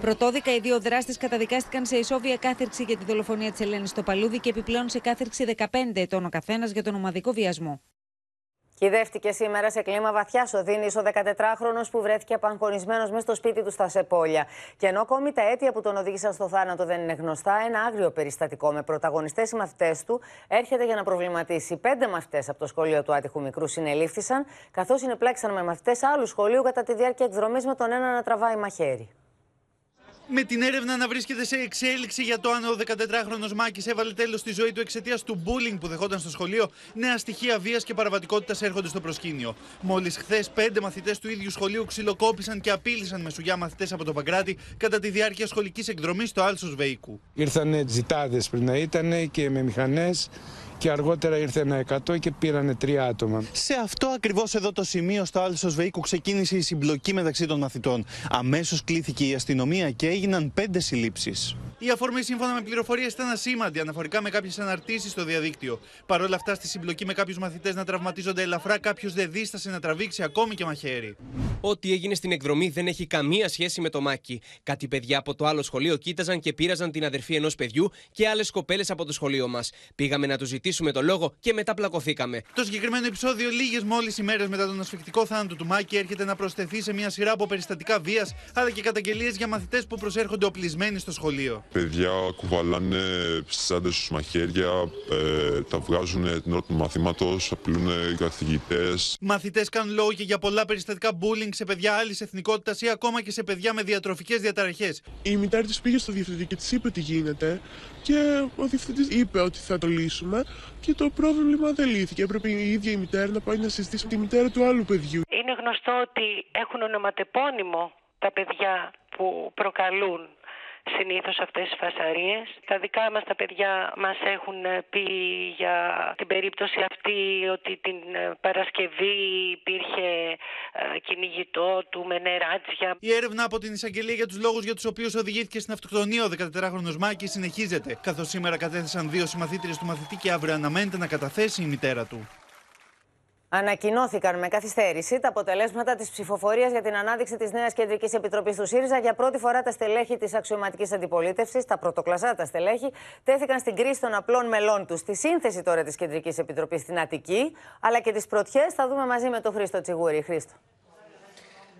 Πρωτόδικα, οι δύο δράστες καταδικάστηκαν σε ισόβια κάθερξη για τη δολοφονία της Ελένης στο Παλούδι και επιπλέον σε κάθερξη 15 ετών ο καθένας για τον ομαδικό βιασμό. Κυδεύτηκε σήμερα σε κλίμα βαθιάς οδύνη ο 14χρονο που βρέθηκε απαγχωνισμένος μέσα στο σπίτι του στα Σεπόλια. Και ενώ ακόμη τα αίτια που τον οδήγησαν στο θάνατο δεν είναι γνωστά, ένα άγριο περιστατικό με πρωταγωνιστές οι μαθητές του έρχεται για να προβληματίσει. Πέντε μαθητές από το σχολείο του άτυχου μικρού συνελήφθησαν, καθώς συνεπλάξαν με μαθητές άλλου σχολείου κατά τη διάρκεια εκδρομής με τον ένα να τραβάει μαχαίρι με την έρευνα να βρίσκεται σε εξέλιξη για το αν ο 14χρονο Μάκης έβαλε τέλος στη ζωή του εξαιτίας του bullying που δεχόταν στο σχολείο, νέα στοιχεία βίας και παραβατικότητας έρχονται στο προσκήνιο. Μόλις χθες, πέντε μαθητές του ίδιου σχολείου ξυλοκόπησαν και απείλησαν με σουγιά μαθητές από το Παγκράτη κατά τη διάρκεια σχολικής εκδρομής στο Άλσος Βεϊκού. Ήρθαν τζιτάδες πριν να ήταν και με μηχανές και αργότερα ήρθε ένα 100 και πήρανε τρία άτομα. Σε αυτό ακριβώς εδώ το σημείο στο Άλσος Βεϊκού ξεκίνησε η συμπλοκή μεταξύ των μαθητών. Αμέσως κλήθηκε η αστυνομία και έγιναν πέντε συλλήψεις. Η αφορμή, σύμφωνα με πληροφορίες, ήταν ασήμαντη αναφορικά με κάποιες αναρτήσεις στο διαδίκτυο. Παρ' όλα αυτά, στη συμπλοκή με κάποιους μαθητές να τραυματίζονται ελαφρά, κάποιος δεν δίστασε να τραβήξει ακόμη και μαχαίρι. Ό,τι έγινε στην εκδρομή δεν έχει καμία σχέση με το Μάκη. Κάτι παιδιά από το άλλο σχολείο κοίταζαν και πήραζαν την αδερφή ενός παιδιού και άλλες κοπέλες από το σχολείο μας. Πήγαμε να του ζητήσουμε ζητήσουμε το λόγο και μετά πλακωθήκαμε. Το συγκεκριμένο επεισόδιο, λίγες μόλις ημέρες μετά τον ασφικτικό θάνατο του Μάκη, έρχεται να προσθεθεί σε μια σειρά από περιστατικά βίας αλλά και καταγγελίες για μαθητές που προσέρχονται οπλισμένοι στο σχολείο. Παιδιά κουβαλάνε στι άντρε του μαχαίρια, ε, τα βγάζουν την ώρα του μαθήματος, απειλούν καθηγητές. Μαθητές κάνουν λόγο και για πολλά περιστατικά bullying σε παιδιά άλλης εθνικότητας ή ακόμα και σε παιδιά με διατροφικές διαταραχές. Η μητέρα της πήγε στο διευθυντή και της είπε τι γίνεται και ο διευθυντής είπε ότι θα το λύσουμε και το πρόβλημα δεν λύθηκε. Έπρεπε η ίδια η μητέρα να πάει να συζητήσει με τη μητέρα του άλλου παιδιού. Είναι γνωστό ότι έχουν ονοματεπώνυμο τα παιδιά που προκαλούν συνήθως αυτές τις φασαρίες. Τα δικά μας τα παιδιά μας έχουν πει για την περίπτωση αυτή ότι την Παρασκευή υπήρχε ε, κυνηγητό του με νεράτζια. Η έρευνα από την εισαγγελία για τους λόγους για τους οποίους οδηγήθηκε στην αυτοκτονία ο 14χρονος Μάκης συνεχίζεται. Καθώς σήμερα κατέθεσαν δύο συμμαθήτριες του μαθητή και αύριο αναμένεται να καταθέσει η μητέρα του. Ανακοινώθηκαν με καθυστέρηση τα αποτελέσματα της ψηφοφορίας για την ανάδειξη της νέας Κεντρικής Επιτροπής του ΣΥΡΙΖΑ. Για πρώτη φορά τα στελέχη της αξιωματικής αντιπολίτευσης, τα πρωτοκλασσάτα στελέχη, τέθηκαν στην κρίση των απλών μελών τους. Στη σύνθεση τώρα της Κεντρικής Επιτροπής στην Αττική, αλλά και τις πρωτιές, θα δούμε μαζί με τον Χρήστο Τσιγούρη. Χρήστο.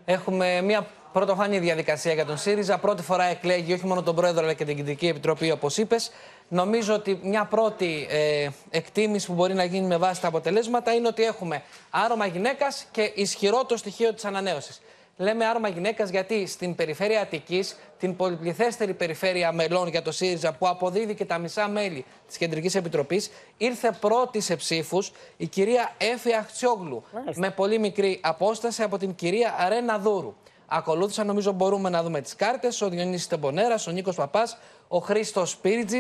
Έχουμε μια πρωτοφανή διαδικασία για τον ΣΥΡΙΖΑ. Πρώτη φορά εκλέγει όχι μόνο τον πρόεδρο αλλά και την Κεντρική Επιτροπή, όπως είπες. Νομίζω ότι μια πρώτη ε, εκτίμηση που μπορεί να γίνει με βάση τα αποτελέσματα είναι ότι έχουμε άρωμα γυναίκας και ισχυρό το στοιχείο της ανανέωσης. Λέμε άρωμα γυναίκας γιατί στην περιφέρεια Αττικής, την πολυπληθέστερη περιφέρεια μελών για το ΣΥΡΙΖΑ που αποδίδει και τα μισά μέλη της Κεντρικής Επιτροπής, ήρθε πρώτη σε ψήφους η κυρία Έφη Αχτσιόγλου. Με πολύ μικρή απόσταση από την κυρία Αρένα Δούρου. Ακολούθησαν, νομίζω, μπορούμε να δούμε τις κάρτες. Ο Διονύσης Τεμπονέρας, ο Νίκος Παπάς, ο Χρήστος Σπίριτζη,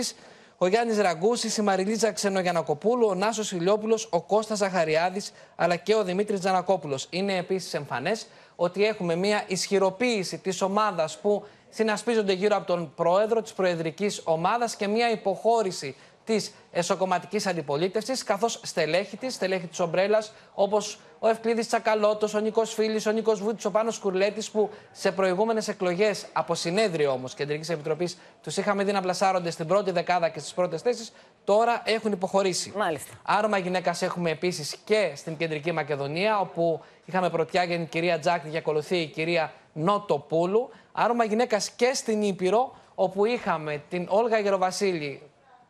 ο Γιάννης Ραγκούση, η Μαριλίτσα Ξενογιανακοπούλου, ο Νάσος Ηλιόπουλος, ο Κώστας Ζαχαριάδης αλλά και ο Δημήτρης Τζανακόπουλος. Είναι επίσης εμφανές ότι έχουμε μια ισχυροποίηση της ομάδας που συνασπίζονται γύρω από τον πρόεδρο της προεδρικής ομάδας και μια υποχώρηση της εσωκομματικής αντιπολίτευσης, καθώς στελέχη της, στελέχη της ομπρέλας, όπως ο Ευκλήδης Τσακαλώτος, ο Νικό Φίλης, ο Νικό Βούτης, ο Πάνος Κουρλέτης, που σε προηγούμενες εκλογές, από συνέδριο όμως Κεντρικής Επιτροπής, τους είχαμε δει να πλασάρονται στην πρώτη δεκάδα και στις πρώτες θέσεις, τώρα έχουν υποχωρήσει. Μάλιστα. Άρωμα γυναίκας έχουμε επίσης και στην Κεντρική Μακεδονία, όπου είχαμε πρωτιά για την κυρία Τζάκτη και ακολουθεί η κυρία Νότοπούλου. Άρωμα γυναίκας και στην Ήπειρο, όπου είχαμε την Όλγα Γεροβασίλη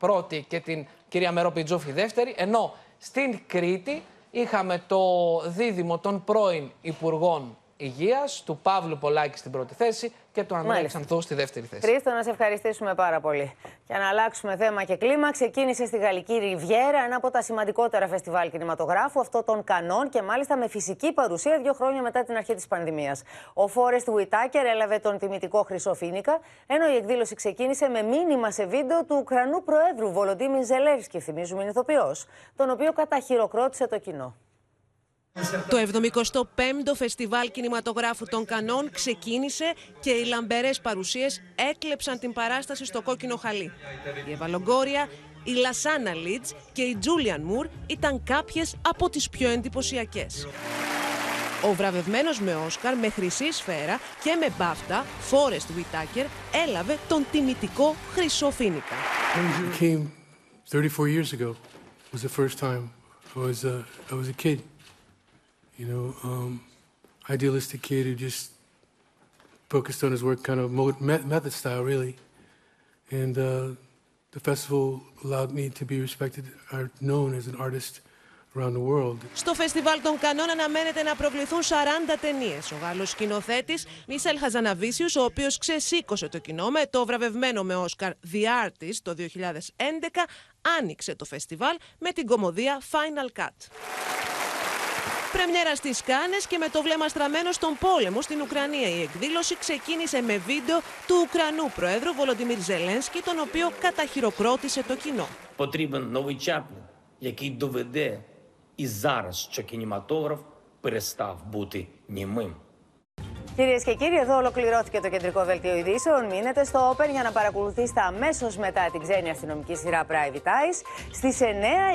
πρώτη και την κυρία Μερόπιτζούφη δεύτερη, ενώ στην Κρήτη είχαμε το δίδυμο των πρώην Υπουργών Υγείας, του Παύλου Πολάκη στην πρώτη θέση και του Ανδρέα Ξανθού στη δεύτερη θέση. Χρήστο, να σε ευχαριστήσουμε πάρα πολύ. Για να αλλάξουμε θέμα και κλίμα, ξεκίνησε στη Γαλλική Ριβιέρα ένα από τα σημαντικότερα φεστιβάλ κινηματογράφου, αυτό των Κανών και μάλιστα με φυσική παρουσία δύο χρόνια μετά την αρχή της πανδημίας. Ο Φόρεστ Βουιτάκερ έλαβε τον τιμητικό Χρυσοφίνικα, ενώ η εκδήλωση ξεκίνησε με μήνυμα σε βίντεο του Ουκρανού Προέδρου Βολοντίμιν Ζελέρσκι, θυμίζουμε είναι ηθοποιός, τον οποίο καταχειροκρότησε το κοινό. Το 75ο Φεστιβάλ Κινηματογράφου των Κανών ξεκίνησε και οι λαμπερές παρουσίες έκλεψαν την παράσταση στο κόκκινο χαλί. Η Ευαλογκόρια, η Λασάνα Λίτς και η Τζούλιαν Μουρ ήταν κάποιες από τις πιο εντυπωσιακές. Ο βραβευμένος με Όσκαρ, με χρυσή σφαίρα και με μπάφτα, Φόρεστ Βιτάκερ, έλαβε τον τιμητικό Χρυσό Φίνικα. 34 years ago was the first time I was a, I was a kid. you know, um, idealistic kid who just focused on his work kind of method style, really. And uh, the festival allowed me to be respected, or known as an artist around the world. Στο φεστιβάλ των Κανών αναμένεται να προβληθούν 40 ταινίε. Ο Γάλλος σκηνοθέτη Μίσελ Χαζαναβίσιου, ο οποίο ξεσήκωσε το κοινό με το βραβευμένο με Όσκαρ The Artist το 2011, άνοιξε το φεστιβάλ με την κομμωδία Final Cut. Πρεμιέρα στις Κάνες και με το βλέμμα στραμμένο στον πόλεμο στην Ουκρανία. Η εκδήλωση ξεκίνησε με βίντεο του Ουκρανού Προέδρου Βολοντιμίρ Ζελένσκι, τον οποίο καταχειροκρότησε το κοινό. Потрібен новий Чаплін, який доведе і зараз, що кінематограф перестав бути німим. Κυρίες και κύριοι, εδώ ολοκληρώθηκε το κεντρικό δελτίο ειδήσεων. Μείνετε στο Open για να παρακολουθήσετε αμέσως μετά την ξένη αστυνομική σειρά Private Eyes. Στις 9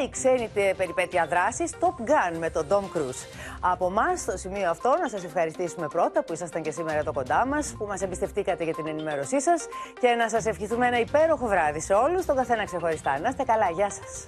η ξένη περιπέτεια δράσης Top Gun με τον Tom Cruise. Από εμά, στο σημείο αυτό, να σας ευχαριστήσουμε πρώτα που ήσασταν και σήμερα εδώ κοντά μας, που μας εμπιστευτήκατε για την ενημέρωσή σας και να σας ευχηθούμε ένα υπέροχο βράδυ σε όλους, τον καθένα ξεχωριστά. Να είστε καλά, γεια σας.